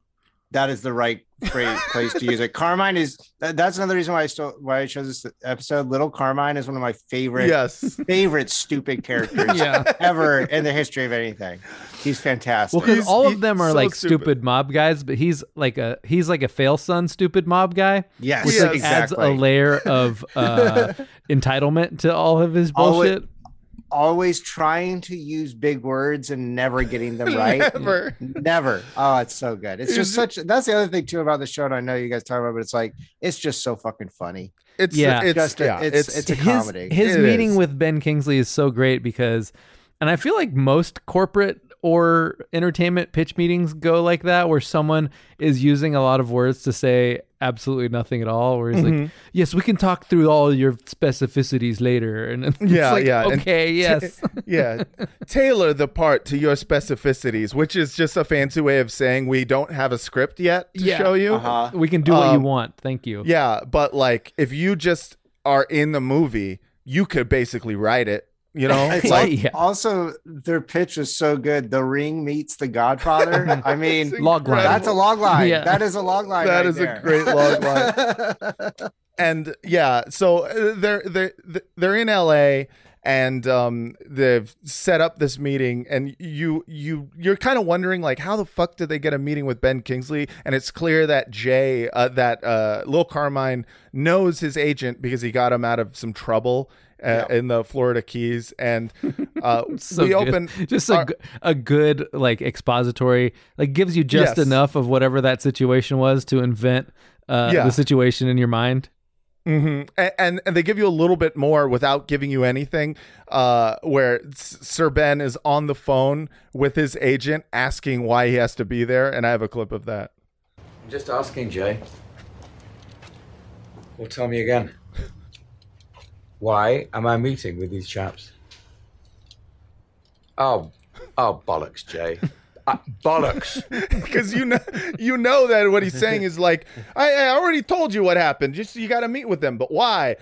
that is the right phrase, place to use it. Carmine is that, that's another reason why I still why I chose this episode. Little Carmine is one of my favorite Yes. favorite stupid characters Yeah. ever in the history of anything. He's fantastic. Well, because all of them are like stupid. mob guys, but he's like a he's like a fail son stupid mob guy. Yes, which Yes. like adds a layer of uh, entitlement to all of his Always- bullshit. Always trying to use big words and never getting them right. Never. Never. Oh, it's so good. It's just such that's the other thing too about the show. And I know you guys talk about, but it's like it's just so fucking funny. It's Yeah. it's just a, yeah, it's, it's- it's a his, comedy. His It meeting is. with Ben Kingsley is so great because, and I feel like most corporate or entertainment pitch meetings go like that, where someone is using a lot of words to say absolutely nothing at all. Where he's Mhm. like, "Yes, we can talk through all your specificities later," and it's yeah, like, yeah. and okay, ta- yes, yeah. Tailor the part to your specificities, which is just a fancy way of saying we don't have a script yet to Yeah. show you. Uh-huh. we can do what you Um, want. Thank you. Yeah, but like if you just are in the movie, you could basically write it. You know, It's like like, yeah. also their pitch is so good. The Ring meets the Godfather. I mean, Log line. that's a log line. Yeah. That is a log line. That right is a great log line. and yeah, so uh, they're they're they're in LA and um they've set up this meeting and you you you're kind of wondering like how the fuck did they get a meeting with Ben Kingsley and it's clear that Jay uh, that uh Lil Carmine knows his agent because he got him out of some trouble uh, in the Florida Keys and uh So we good. open just a, our- g- a good like expository like gives you just Yes. enough of whatever that situation was to invent uh, Yeah. the situation in your mind. hmm And, and and they give you a little bit more without giving you anything. Uh, where S- Sir Ben is on the phone with his agent asking why he has to be there, and I have a clip of that. I'm just asking, Jay. Well, tell me again. Why am I meeting with these chaps? Oh, oh, bollocks, Jay. Uh, bollocks. Because you know you know that what he's saying is like I, I already told you what happened. Just you got to meet with them, but why?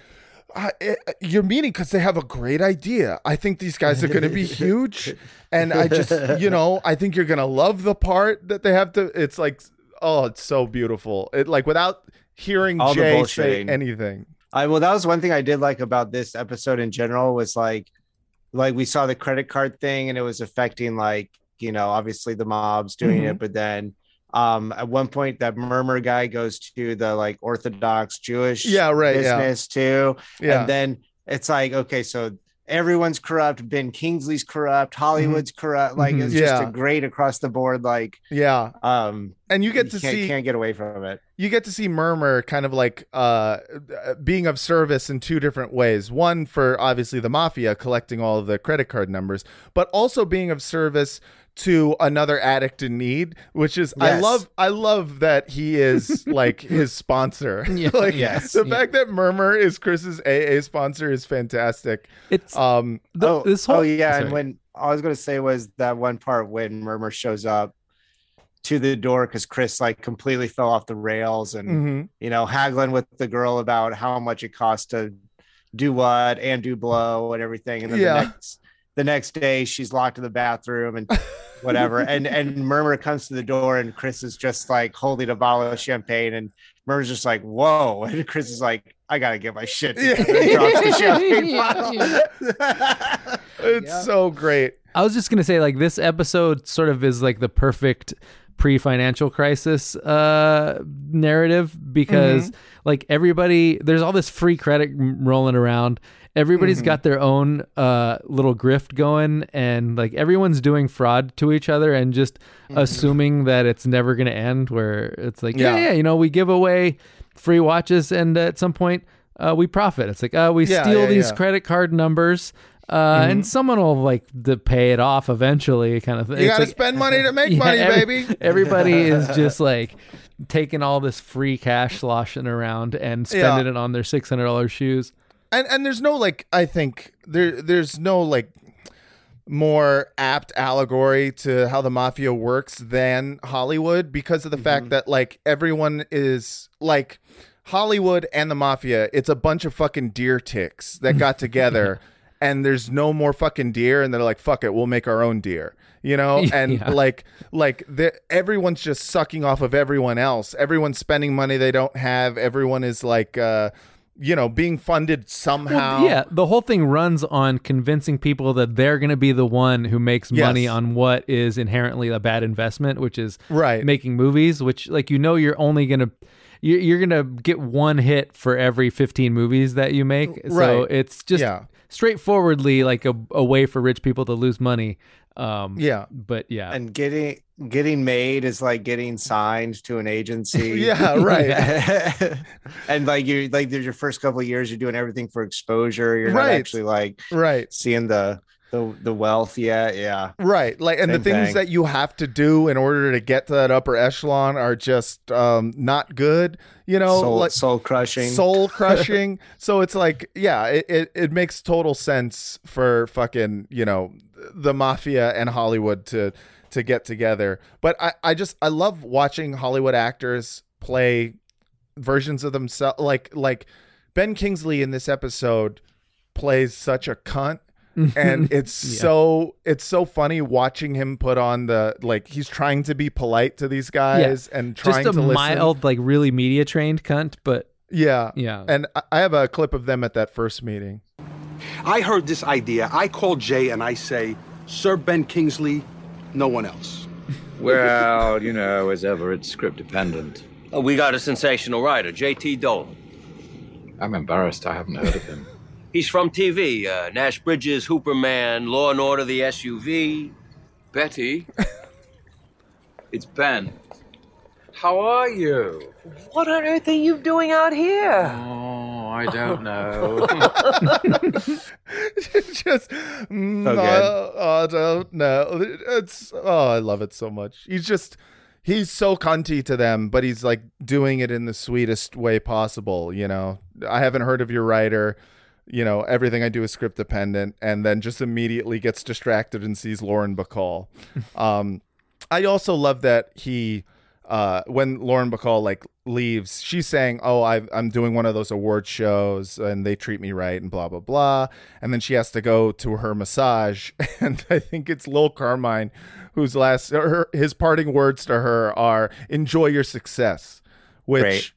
Uh, eh, you're meeting because they have a great idea. I think these guys are going to be huge, and I just you know I think you're going to love the part that they have to. It's like oh, it's so beautiful. It like without hearing All Jay say anything. I well, that was one thing I did like about this episode in general was like, like we saw the credit card thing and it was affecting like you know obviously the mobs doing Mhm. it, but then um at one point that murmur guy goes to the like Orthodox Jewish Yeah, right, yeah. business too, Yeah. and then it's like okay, so everyone's corrupt. Ben Kingsley's corrupt. Hollywood's corrupt. Like Mhm. it's just a great across the board. Like Yeah. um, And you get to can't, see can't get away from it. you get to see Murmur kind of like uh, being of service in two different ways. One for obviously the mafia collecting all of the credit card numbers, but also being of service to another addict in need, which is I love I love that he is like his sponsor. Yeah. like Yes. the Yeah. fact that Murmur is Chris's AA sponsor is fantastic. It's Um the, oh, this whole oh yeah, sorry. and when all I was gonna say was that one part when Murmur shows up to the door because Chris like completely fell off the rails and mhm. you know haggling with the girl about how much it costs to do what and do blow and everything, and then Yeah. the next the next day she's locked in the bathroom and whatever, and and Murmur comes to the door and Chris is just like holding a bottle of champagne and Murmur's just like whoa, and Chris is like I gotta get my shit. Yeah. together," and drops the champagne Yeah. It's so great. I was just gonna say, like, this episode sort of is like the perfect pre-financial crisis uh narrative because like everybody there's all this free credit m- rolling around. Everybody's got their own uh little grift going and like everyone's doing fraud to each other and just assuming that it's never gonna end where it's like yeah Yeah. yeah, you know we give away free watches and at some point uh we profit. It's like uh we Yeah, steal yeah, these credit card numbers uh, and someone will like to pay it off eventually, kind of thing. You It's gotta like- spend money to make Yeah, money, every- baby. Everybody is just like taking all this free cash sloshing around and spending Yeah. it on their six hundred dollars shoes. and and there's no like I think there there's no like more apt allegory to how the mafia works than Hollywood because of the fact that like everyone is like Hollywood and the mafia it's a bunch of fucking deer ticks that got together and there's no more fucking deer and they're like fuck it we'll make our own deer you know and Yeah. like like the, everyone's just sucking off of everyone else everyone's spending money they don't have everyone is like uh you know being funded somehow Well, yeah, the whole thing runs on convincing people that they're going to be the one who makes money on what is inherently a bad investment, which is Right. making movies. Which, like, you know, you're only going to you're, to get one hit for every 15 movies that you make. So it's just Yeah. Straightforwardly like a, a way for rich people to lose money. Um, Yeah. but yeah, and getting getting made is like getting signed to an agency Yeah, right. and like you like there's your first couple of years you're doing everything for exposure you're Right. not actually like right seeing the the the wealth yet yeah Right. Like, and the things thing. that you have to do in order to get to that upper echelon are just um, not good, you know, soul, like soul crushing soul crushing. so it's like, yeah, it, it, it makes total sense for fucking, you know, the mafia and Hollywood to, to get together. But I, I just, I love watching Hollywood actors play versions of themselves. Like, like Ben Kingsley in this episode plays such a cunt and it's Yeah. so it's so funny watching him put on the like he's trying to be polite to these guys and trying just a to listen. mild, like really media trained cunt, but yeah, Yeah. And I- I have a clip of them at that first meeting. I heard this idea. I call Jay and I say, Sir Ben Kingsley, no one else. Well, you know, as ever, it's script dependent. Oh, we got a sensational writer, J.T. Dolan. I'm embarrassed I haven't heard of him. He's from TV. Uh, Nash Bridges, Hooperman, Law and Order, the SUV. Betty? it's Ben. How are you? What on earth are you doing out here? Oh, I don't know. just mm, I, I don't know. It's oh, I love it so much. He's just he's so cunty to them, but he's like doing it in the sweetest way possible. You know, I haven't heard of your writer. You know, everything I do is script dependent, and then just immediately gets distracted and sees Lauren Bacall. um, I also love that he uh, when Lauren Bacall like leaves, she's saying, "Oh, I, I'm doing one of those award shows, and they treat me right, and blah blah blah." And then she has to go to her massage, and I think it's Lil Carmine whose last her, his parting words to her are, "Enjoy your success," which Great.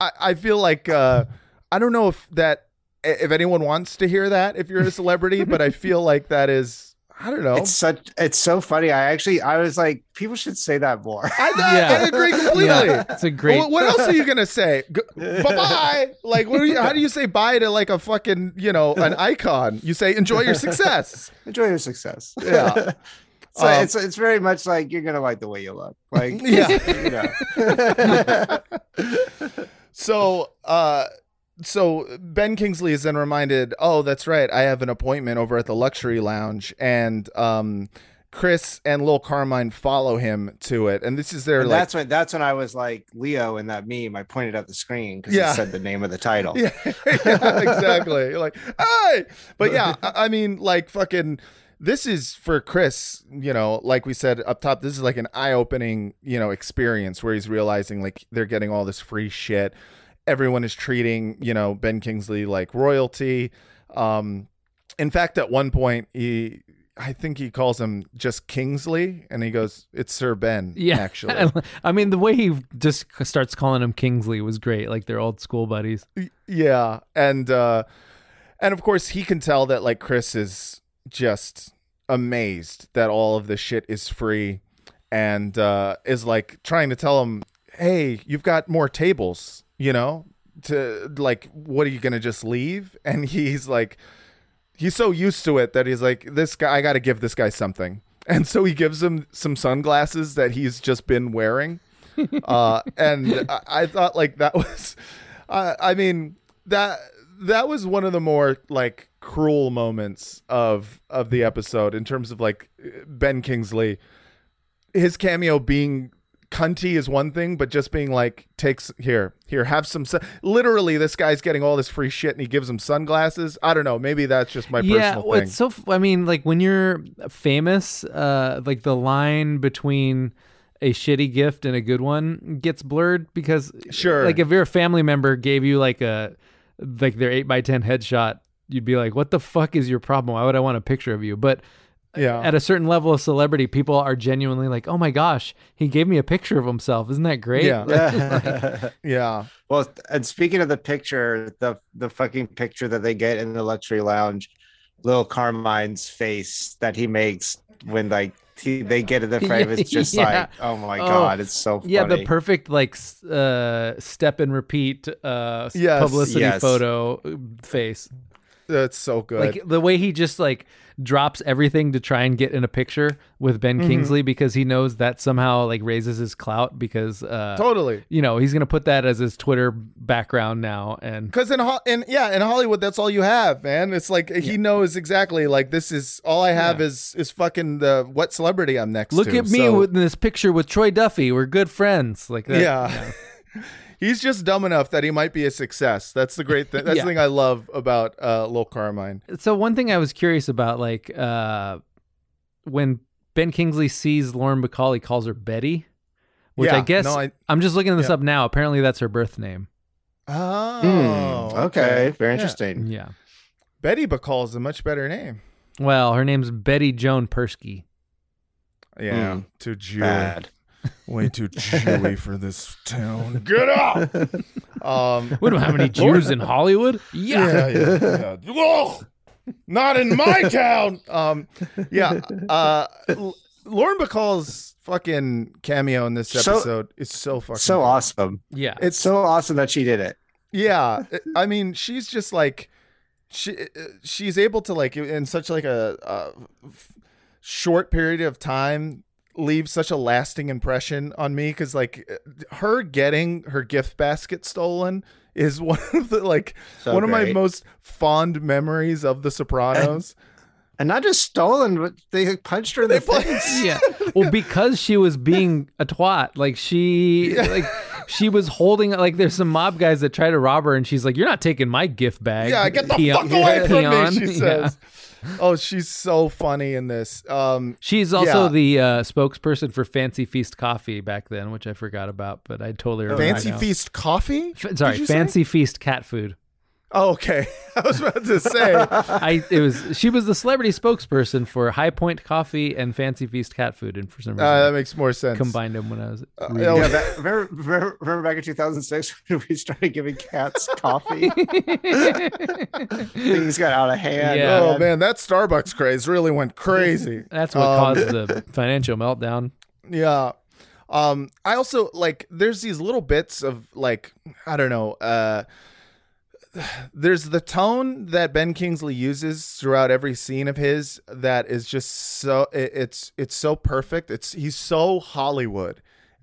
I, I feel like uh, I don't know if that if anyone wants to hear that if you're a celebrity, but I feel like that is I don't know. It's such it's so funny. I actually I was like, people should say that more. I, I, I agree completely. Yeah, it's a great- What, what else are you gonna say? bye bye. Like, what do you, how do you say bye to like a fucking you know an icon? You say enjoy your success. Enjoy your success. Yeah. So Um, it's it's very much like you're gonna like the way you look. Like Yeah. you know. so uh so Ben Kingsley is then reminded, "Oh, that's right. I have an appointment over at the luxury lounge." And um Chris and Lil Carmine follow him to it. And this is their And like that's when that's when I was like Leo in that meme. I pointed at the screen because Yeah. it said the name of the title. yeah, yeah, exactly. You're like, hey, but yeah, I, I mean, like, fucking, this is for Chris. You know, like we said up top, this is like an eye-opening, you know, experience where he's realizing like they're getting all this free shit. Everyone is treating, you know, Ben Kingsley like royalty. Um, in fact, at one point, he. I think he calls him just Kingsley, and he goes, "It's Sir Ben." Yeah, actually, I mean, the way he just starts calling him Kingsley was great. Like they're old school buddies. Yeah, and uh and of course he can tell that like Chris is just amazed that all of this shit is free and uh is like trying to tell him, "Hey, you've got more tables, you know? To like what are you going to just leave?" And he's like he's so used to it that he's like this guy I got to give this guy something. And so he gives him some sunglasses that he's just been wearing. Uh and I, I thought like that was I I mean that that was one of the more like cruel moments of of the episode in terms of like Ben Kingsley his cameo being cunty is one thing but just being like takes here here have some sun-" literally this guy's getting all this free shit and he gives him sunglasses i don't know maybe that's just my yeah, personal thing it's so. I mean, like when you're famous, uh, like the line between a shitty gift and a good one gets blurred because Sure. like if your family member gave you like a like their eight by ten headshot, you'd be like, "What the fuck is your problem? Why would I want a picture of you?" But Yeah. at a certain level of celebrity, people are genuinely like, "Oh my gosh, he gave me a picture of himself. Isn't that great?" Yeah. yeah Well, and speaking of the picture, the the fucking picture that they get in the luxury lounge, little Carmine's face that he makes when like he, they get in the frame, it's just Yeah. like, oh my god, it's so funny. Yeah, the perfect like uh, step and repeat uh, Yes. publicity Yes. photo uh, face. That's so good Like the way he just like drops everything to try and get in a picture with Ben Mhm. Kingsley because he knows that somehow like raises his clout because uh, Totally. you know he's gonna put that as his Twitter background now and Because in Ho- in yeah in Hollywood that's all you have, man. It's like he knows exactly like this is all I have is is fucking the what celebrity I'm next look to. at me So- with this picture with Troy Duffy. We're good friends. Like that. yeah. He's just dumb enough that he might be a success. That's the great thing. That's Yeah. the thing I love about uh, Lil Carmine. So one thing I was curious about, like uh, when Ben Kingsley sees Lauren Bacall, he calls her Betty, which I guess no, I- I'm just looking this yeah. up now. Apparently, that's her birth name. Oh, Hmm, okay, very interesting. Yeah. Betty Bacall is a much better name. Well, her name's Betty Joan Perske. Yeah, Hmm, too Jewy. bad. Way too Jewy for this town. Get out. Um, We don't have any Jews in Hollywood. yeah, yeah, yeah. Ugh! not in my town. Um, yeah. Uh, L- Lauren Bacall's fucking cameo in this So- episode is so fucking so good. awesome. Yeah. It's so awesome that she did it. Yeah, I mean, she's just like she she's able to like in such like a short period of time leave such a lasting impression on me because like her getting her gift basket stolen is one of the like So one of my most fond memories of The Sopranos. And not just stolen, but they punched her in the face. yeah. Well, because she was being a twat. Like she like she was holding like there's some mob guys that try to rob her and she's like, You're not taking my gift bag. yeah, get the peon- fuck away from peon." me, she Yeah. says. Oh, she's so funny in this. Um, She's also Yeah. the uh, spokesperson for Fancy Feast Coffee back then, which I forgot about, but I totally remember Fancy. Feast coffee. F- sorry, you say? Fancy Feast cat food. Oh, okay. I was about to say. I it was she was the celebrity spokesperson for High Point Coffee and Fancy Feast cat food, and for some reason Uh, that makes more sense. combined them when I was. Uh, reading oh. Yeah, that, remember, remember, remember back in 2006 when we started giving cats coffee? Things got out of hand. Yeah. Oh man, that Starbucks craze really went crazy. That's what Um, caused the financial meltdown. Yeah. Um I also like there's these little bits of like I don't know, uh there's the tone that Ben Kingsley uses throughout every scene of his that is just so it, it's it's so perfect. It's he's so Hollywood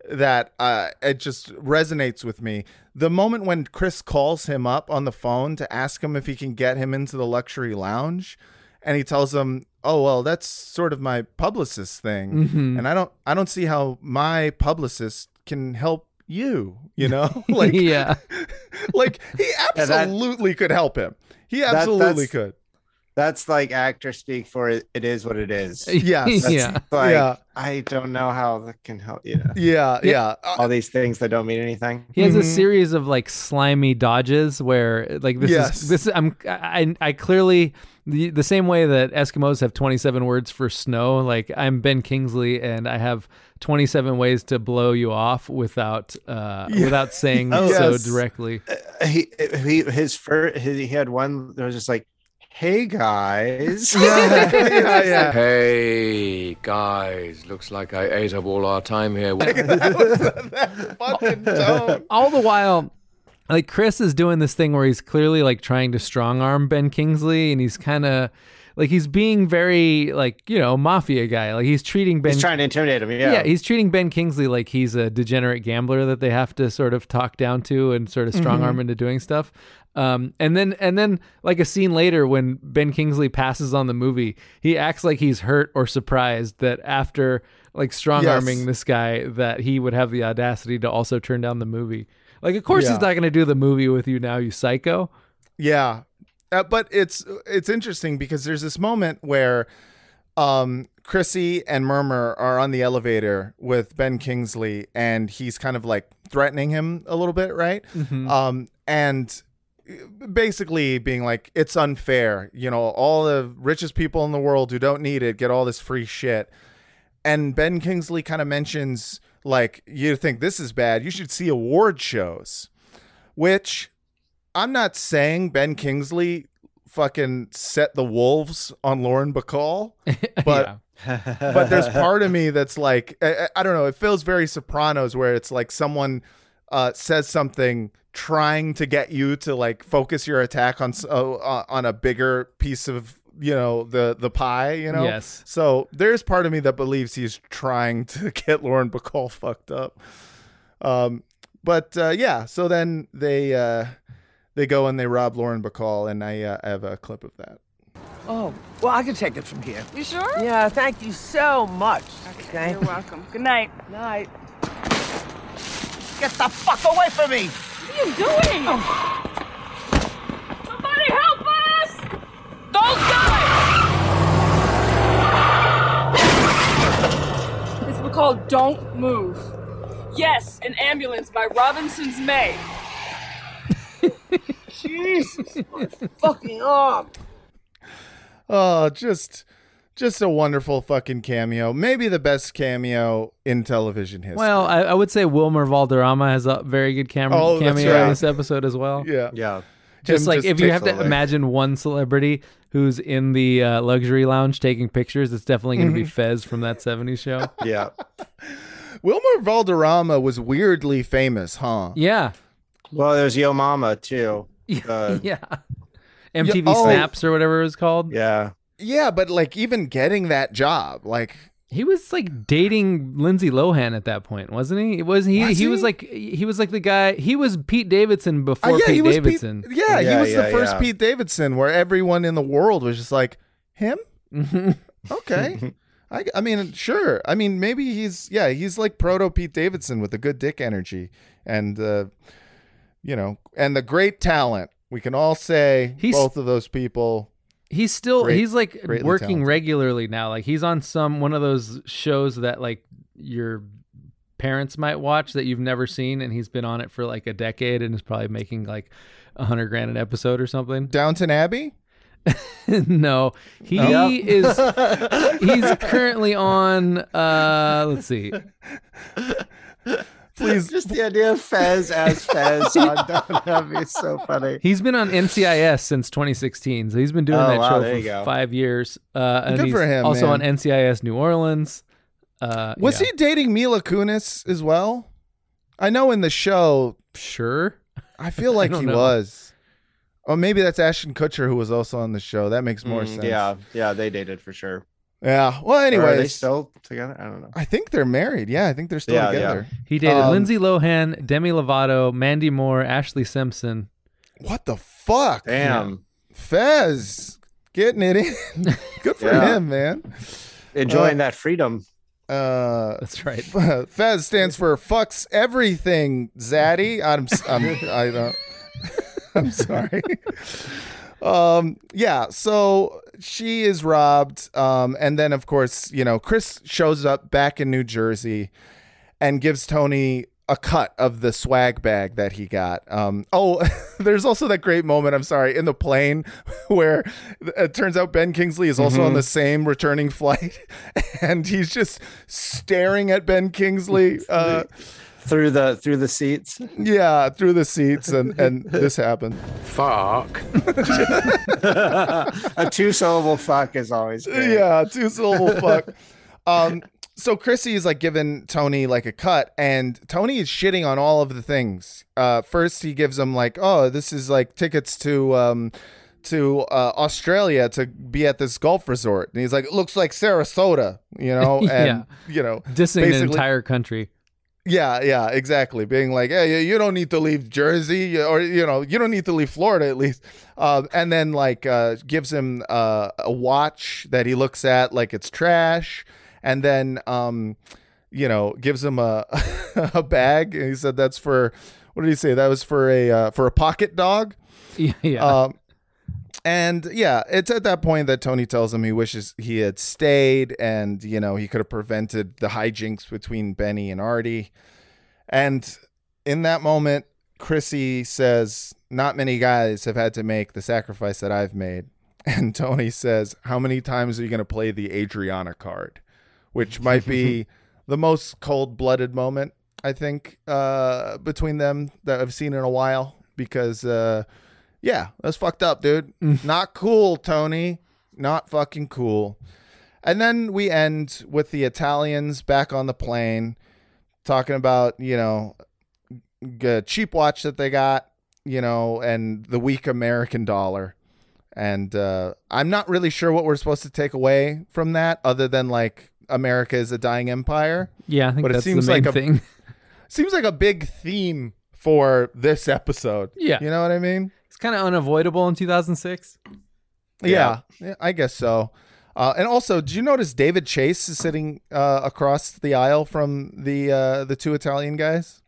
that uh it just resonates with me. The moment when Chris calls him up on the phone to ask him if he can get him into the luxury lounge and he tells him, "Oh, well, that's sort of my publicist thing." Mhm. And I don't I don't see how my publicist can help you, you know? like yeah, like he Yeah, that- absolutely could help him. He That- absolutely that's- could. That's like actor speak for it. It is what it is. Yes. That's Yeah. Like, Yeah. I don't know how that can help you. Know, Yeah, yeah. Uh, all these things that don't mean anything. He has a Mhm. series of like slimy dodges where like this Yes. is this I'm I I clearly the the same way that Eskimos have 27 words for snow like I'm Ben Kingsley and I have 27 ways to blow you off without uh Yeah. without saying Oh, so yes. directly. He he his first he had one that was just like, "Hey guys." yeah, yeah, yeah. Hey, guys, looks like I ate up all our time here. that that fucking tone. All the while like Chris is doing this thing where he's clearly like trying to strong arm Ben Kingsley and he's kind of like he's being very like, you know, mafia guy. Like he's treating Ben He's trying to intimidate him. Yeah. Yeah. he's treating Ben Kingsley like he's a degenerate gambler that they have to sort of talk down to and sort of strong arm into doing stuff. Um, and then and then like a scene later when Ben Kingsley passes on the movie, he acts like he's hurt or surprised that after like strong arming Yes. this guy that he would have the audacity to also turn down the movie. Like of course Yeah. he's not going to do the movie with you now, you psycho. Yeah. Uh, but it's it's interesting because there's this moment where um Chrissy and Murmur are on the elevator with Ben Kingsley and he's kind of like threatening him a little bit, right? Um and basically being like it's unfair, you know, all the richest people in the world who don't need it get all this free shit. And Ben Kingsley kind of mentions like you think this is bad, you should see award shows. Which I'm not saying Ben Kingsley fucking set the wolves on Lauren Bacall, but but there's part of me that's like I, I- I don't know. It feels very Sopranos, where it's like someone uh, says something trying to get you to like focus your attack on uh, uh, on a bigger piece of you know the the pie. You know. Yes. So there's part of me that believes he's trying to get Lauren Bacall fucked up. Um, but uh, yeah. So then they uh, they go and they rob Lauren Bacall, and I, uh, I have a clip of that. Oh, well, I can take it from here. You sure? Yeah, thank you so much. Okay. You're welcome. Good night. Night. Get the fuck away from me! What are you doing? Oh. Somebody help us! Those guys! It's called Don't Move. Yes, an ambulance by Robinson's May. Jesus, my fucking arm. Oh, just just a wonderful fucking cameo. Maybe the best cameo in television history. Well, I, I would say Wilmer Valderrama has a very good cam- Oh, that's cameo in this episode as well. yeah. Yeah. Just Him like just if you have to pixelated. imagine one celebrity who's in the uh, luxury lounge taking pictures, it's definitely going to be Mhm. Fez from that 70s show. Yeah. Wilmer Valderrama was weirdly famous, huh? Yeah. Well, there's Yo Mama too. Uh, yeah. MTV oh. Snaps or whatever it was called. yeah. Yeah, but like even getting that job, like He was like dating Lindsay Lohan at that point, wasn't he? It was he Was he, was like he was like the guy he was Pete Davidson before Uh, yeah, Pete he was Davidson. Pete, yeah, he Yeah, was the first yeah. Pete Davidson where everyone in the world was just like him. Okay. I, I mean, sure. I mean, maybe he's yeah, he's like proto Pete Davidson with the good dick energy and uh, you know, and the great talent. We can all say He's- both of those people. He's still Great- he's like working talented. regularly now. Like he's on some one of those shows that like your parents might watch that you've never seen and he's been on it for like a decade and is probably making like a hundred grand an episode or something. Downton Abbey. no, he is. He's currently on. Uh, let's see. Please, just the idea of Fez as Fez on Downton is so funny. He's been on NCIS since 2016, so he's been doing Oh, that wow, show for go. five years. Uh, and Good he's for him, Also man. on NCIS New Orleans. Uh, Was yeah. he dating Mila Kunis as well? I know in the show. Sure. I feel like don't he know. was. Or maybe that's Ashton Kutcher who was also on the show. That makes more Mm, sense. Yeah, yeah, they dated for sure. Yeah. Well, Or anyway, are they still together? I don't know. I think they're married. Yeah, I think they're still Yeah, yeah. together. He dated Um, Lindsay Lohan, Demi Lovato, Mandy Moore, Ashlee Simpson. What the fuck? Damn. Fez getting it in. Good for Yeah. him, man. Enjoying Uh, that freedom. Uh, That's right. Fez stands for fucks everything, Zaddy. I'm, I'm I don't. I'm sorry. Um, yeah. So she is robbed. Um, and then of course, you know, Chris shows up back in New Jersey, and gives Tony a cut of the swag bag that he got. Um, oh, there's also that great moment. I'm sorry, in the plane where it turns out Ben Kingsley is also on Mhm. the same returning flight, and he's just staring at Ben Kingsley. Uh, through the through the seats. yeah, through the seats, and and this happened. Fuck. a two syllable fuck is always great. Yeah, two syllable fuck. Um, so Chrissy is like giving Tony like a cut, and Tony is shitting on all of the things. Uh, first he gives him like, oh, this is like tickets to um to uh, Australia to be at this golf resort, and he's like, it looks like Sarasota, you know, and Yeah. you know, Dissing an entire country. Yeah, yeah, exactly. Being like, hey, you- don't need to leave Jersey, or you know, you don't need to leave Florida at least. Uh, and then like uh, gives him uh, a watch that he looks at like it's trash, and then um, you know, gives him a a bag. And he said that's for what did he say? That was for a uh, for a pocket dog. Yeah, yeah. Um, and yeah, it's at that point that Tony tells him he wishes he had stayed and, you know, he could have prevented the hijinks between Benny and Artie. And in that moment, Chrissy says, Not many guys have had to make the sacrifice that I've made. And Tony says, How many times are you going to play the Adriana card? Which might be the most cold blooded moment, I think, uh, between them that I've seen in a while. Because, uh, yeah, that's fucked up, dude. Not cool, Tony. Not fucking cool. And then we end with the Italians back on the plane talking about, you know, g- cheap watch that they got, you know, and the weak American dollar. And uh, I'm not really sure what we're supposed to take away from that other than like America is a dying empire. Yeah, I think but that's it seems the main like a thing. seems like a big theme for this episode. Yeah. You know what I mean? It's kind of unavoidable in 2006. Yeah, yeah, I guess so. Uh, and also, did you notice David Chase is sitting uh, across the aisle from the uh, the two Italian guys?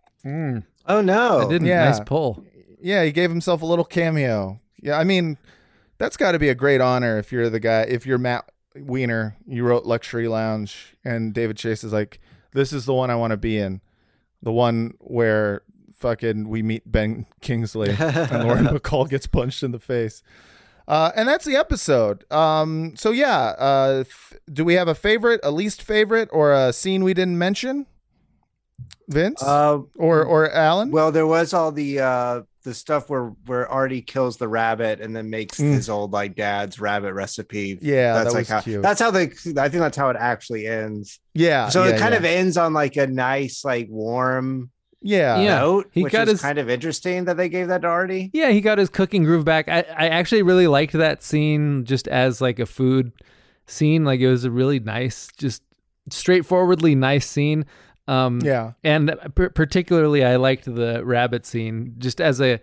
Oh no! I didn't. Yeah. Nice pull. Yeah, he gave himself a little cameo. Yeah, I mean, that's got to be a great honor if you're the guy. If you're Matt Weiner, you wrote Luxury Lounge, and David Chase is like, "This is the one I want to be in, the one where fucking we meet Ben Kingsley and Lauren Bacall gets punched in the face." Uh, and that's the episode. Um, so yeah, uh, f- do we have a favorite, a least favorite, or a scene we didn't mention? Vince Uh, or or Alan? Well, there was all the uh the stuff where where Artie kills the rabbit and then makes Mm. his old like dad's rabbit recipe. Yeah, that's that like was how cute. that's how they. I think that's how it actually ends. Yeah, So yeah, it kind yeah. of ends on like a nice, like warm Yeah. Yeah. note, He which got is his- kind of interesting that they gave that to Artie. Yeah, he got his cooking groove back. I, I actually really liked that scene just as like a food scene. Like it was a really nice, just straightforwardly nice scene. Um, Yeah. and p- particularly I liked the rabbit scene just as a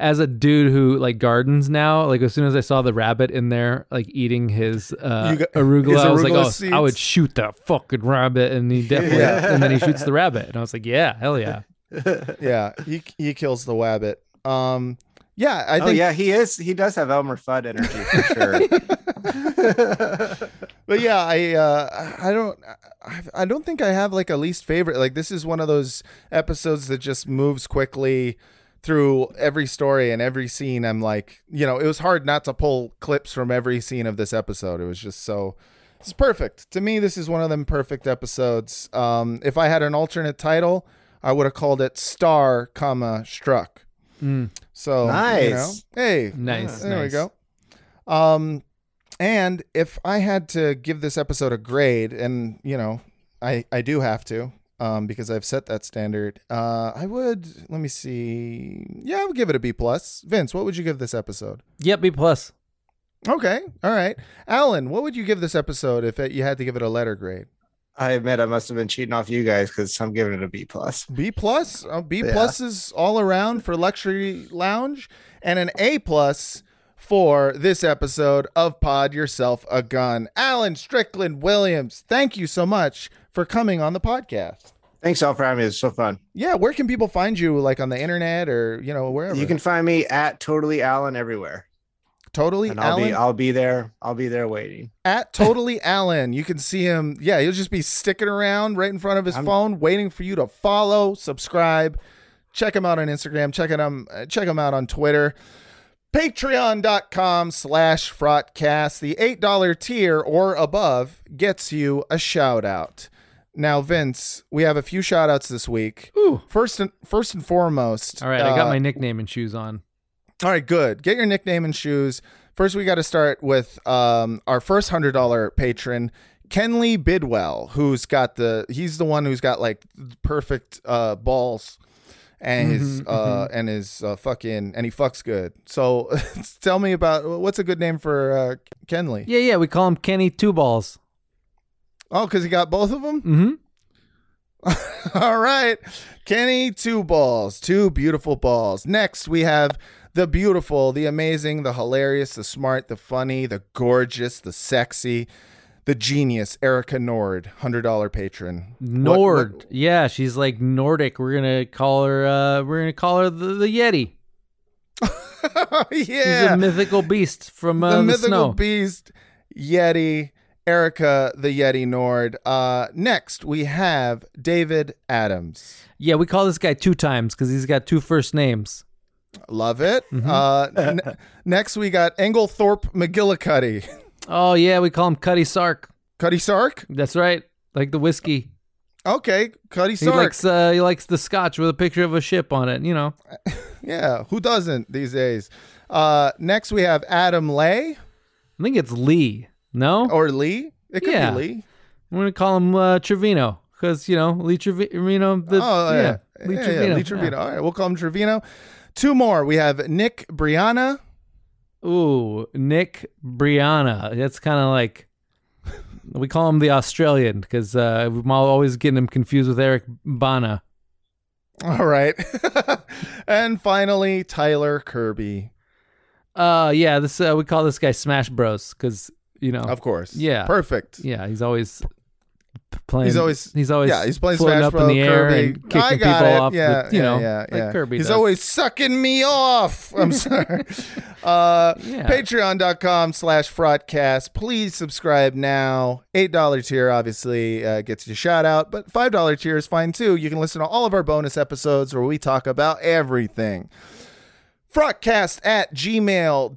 as a dude who like gardens now. Like as soon as I saw the rabbit in there, like eating his uh, got- arugula, his I was like, arugula oh, I would shoot that fucking rabbit, and he definitely, Yeah. and then he shoots the rabbit, and I was like, yeah, hell yeah. yeah, he he kills the wabbit. Um, yeah, I oh think. yeah, he is. He does have Elmer Fudd energy for sure. but yeah, I uh, I don't I, I don't think I have like a least favorite. Like this is one of those episodes that just moves quickly through every story and every scene. I'm like, you know, it was hard not to pull clips from every scene of this episode. It was just so. It's perfect to me. This is one of them perfect episodes. Um, if I had an alternate title, I would have called it Star, comma Struck. Mm. So Nice. you know, hey, Nice, There we go. Um, and if I had to give this episode a grade, and you know, I I do have to, um, because I've set that standard. Uh, I would let me see. Yeah, I would give it a B plus. Vince, what would you give this episode? Yep, B plus. Okay, all right. Alan, what would you give this episode if it, you had to give it a letter grade? I admit I must have been cheating off you guys because I'm giving it a B plus. B plus. Uh, B Yeah. plus is all around for luxury lounge, and an A plus for this episode of Pod Yourself a Gun. Alan Strickland Williams, thank you so much for coming on the podcast. Thanks all for having me. It's so fun. Yeah, where can people find you? Like on the internet or you know wherever? You can find me at Totally Alan everywhere. Totally And I'll Alan be I'll be there. I'll be there waiting. at totally Alan. You can see him. Yeah, he'll just be sticking around right in front of his I'm- phone, waiting for you to follow, subscribe. Check him out on Instagram. Check him uh, check him out on Twitter. Patreon.com slash Frotcast. The $8 tier or above gets you a shout out. Now, Vince, we have a few shout outs this week. Ooh. First and first and foremost. All right, I got uh, my nickname and shoes on. All right, good. Get your nickname and shoes. First, we got to start with um, our first hundred dollar patron, Kenley Bidwell, who's got the he's the one who's got like perfect uh, balls, and his Mhm, uh, and his uh, fucking and he fucks good. So, tell me about what's a good name for uh, Kenley? Yeah, yeah, we call him Kenny Two Balls. Oh, because he got both of them. Mm-hmm. All right. Kenny, two balls, two beautiful balls. Next, we have the beautiful, the amazing, the hilarious, the smart, the funny, the gorgeous, the sexy, the genius, Erica Nord, $100 patron. Nord. what- Yeah, she's like Nordic. We're gonna call her. uh We're gonna call her the, the Yeti. She's yeah. a mythical beast from uh, the the, mythical snow. beast, Yeti, Erica, the Yeti Nord. Uh, next, we have David Adams. Yeah, we call this guy two times because he's got two first names. Love it. Mhm. Uh, n- next, we got Englethorpe McGillicuddy. Oh yeah, we call him Cuddy Sark. Cuddy Sark? That's right, like the whiskey. Okay, Cuddy He Sark. likes uh, he likes the scotch with a picture of a ship on it. You know. yeah, who doesn't these days? Uh, next, we have Adam Lay I think it's Lee. No, or Lee. It could Yeah. be Lee. I'm gonna call him uh, Trevino because you know Lee Trevino. The, oh, yeah. Lee yeah, Trevino. yeah, Lee Trevino. All right, we'll call him Trevino. Two more. We have Nick Brianna. Ooh, Nick Brianna. That's kind of like we call him the Australian because uh, I'm always getting him confused with Eric Bana. All right. and finally, Tyler Kirby. Uh, yeah, this uh, we call this guy Smash Bros because you know, Of course. yeah, Perfect. yeah, he's always playing. He's always he's always yeah. He's playing floating Smash up Bros. in the air Kirby. and kicking I got people it. off. Yeah, with, you yeah, know, yeah, like yeah. Kirby. He's does. always sucking me off. I'm sorry. uh, Yeah. Patreon.com slash Frotcast. Please subscribe now. Eight dollar tier obviously uh, gets you a shout out, but five dollar tier is fine too. You can listen to all of our bonus episodes where we talk about everything. Frotcast at gmail.com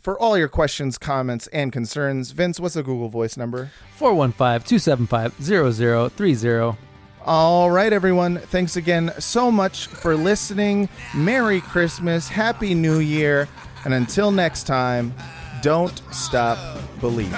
for all your questions, comments, and concerns. Vince, what's the Google Voice number? 415-275-0030. All right, everyone. Thanks again so much for listening. Merry Christmas. Happy New Year. And until next time, don't stop believing.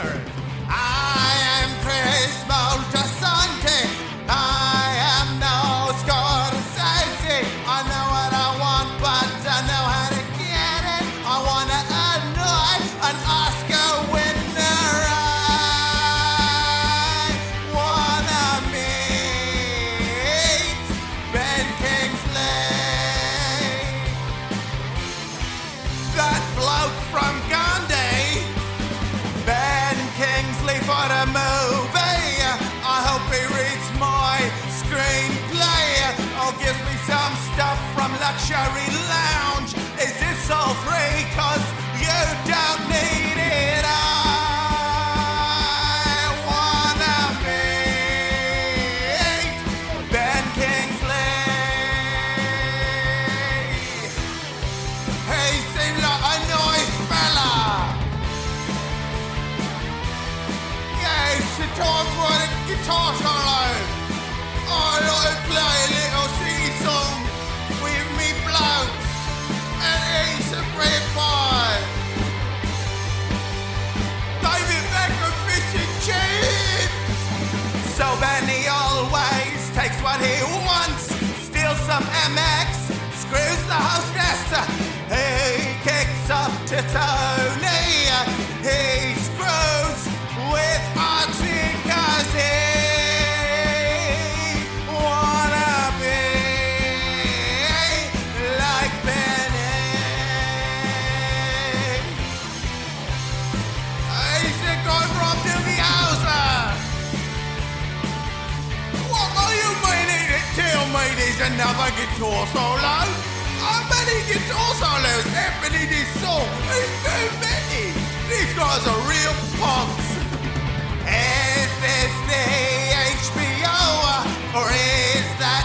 Luxury lounge. Is this all free? Cause you don't need it. I wanna be Ben Kingsley. He seems like a nice fella. Yeah, he should talk for a guitar solo. I like playing it. Bread pie. David Beckham fish and chips. So Benny always takes what he wants. Steals some MX, screws the hostess. He kicks up to Tony. He another guitar solo? How many guitar solos happen in this song? It's too many. These guys are real punks. Is this the HBO or is that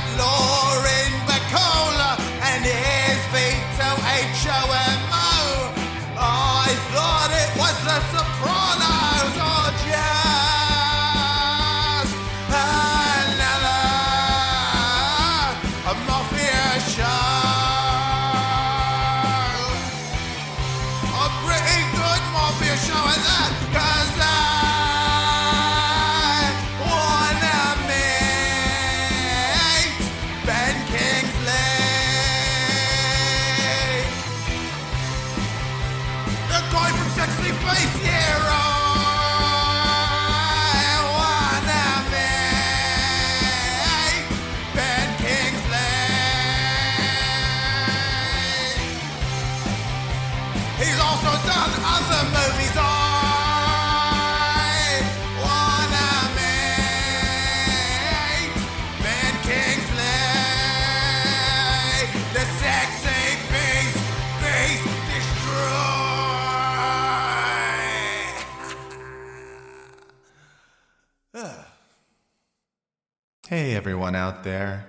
there.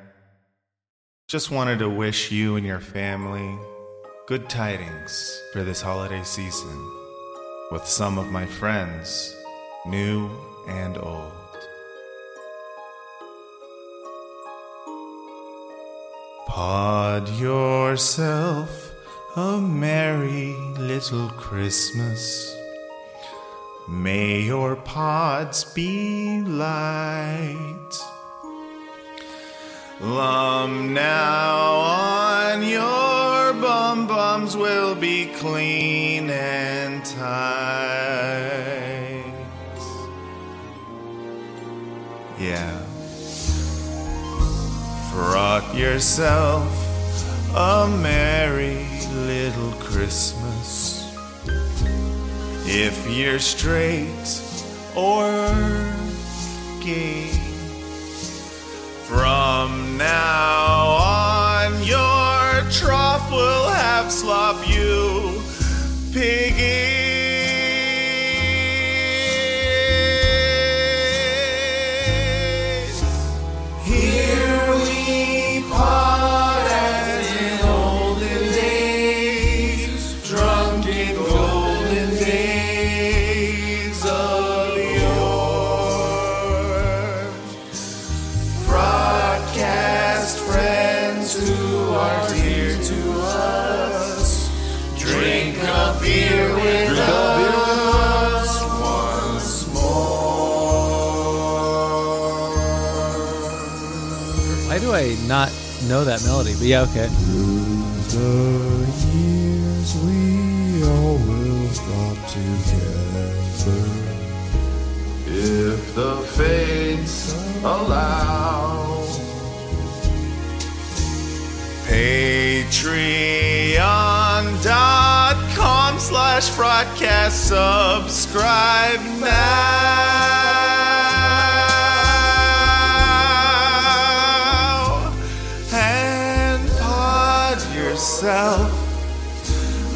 Just wanted to wish you and your family good tidings for this holiday season with some of my friends, new and old. Pod yourself a merry little Christmas. May your pods be light. Lum now on your bum bums will be clean and tight. Yeah. Fraught yourself a merry little Christmas. If you're straight or gay. From now on, your trough will have slop, you piggies. Not know that melody? But yeah, okay. The years we all will together. If the fates allow. Patreon.com slash Frotcast. Subscribe now. Yourself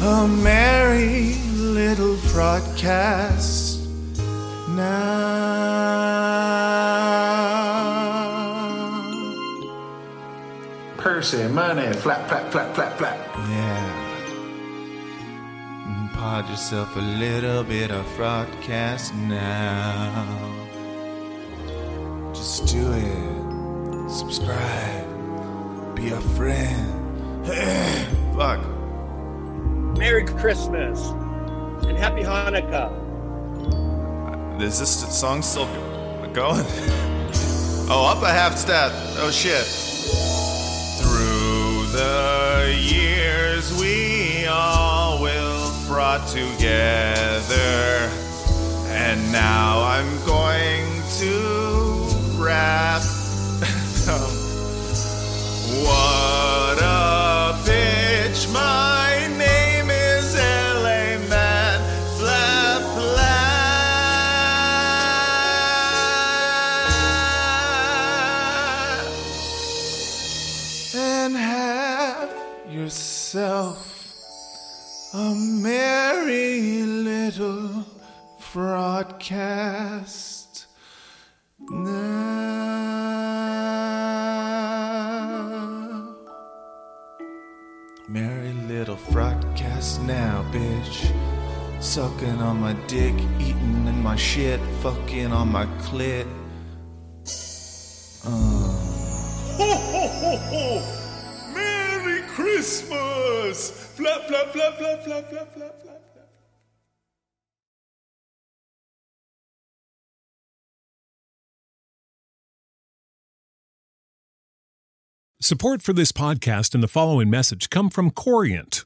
a merry little broadcast now. Percy, money, flap, flap, flap, flap, flap. Yeah. Pod yourself a little bit of broadcast now. Just do it. Subscribe. Be a friend. Fuck. Merry Christmas and Happy Hanukkah. Uh, is this song still going? Oh, up a half step. Oh shit. Through the years we all will brought together. And now I'm going to rap. what. My name is LA Man. And have yourself a merry little broadcast now. Now, bitch. Sucking on my dick, eating in my shit, fucking on my clit. Uh. Ho, ho, ho, ho! Merry Christmas! Flap, flap, flap, flap, flap, flap, flap, flap. Support for this podcast and the following message come from Corient.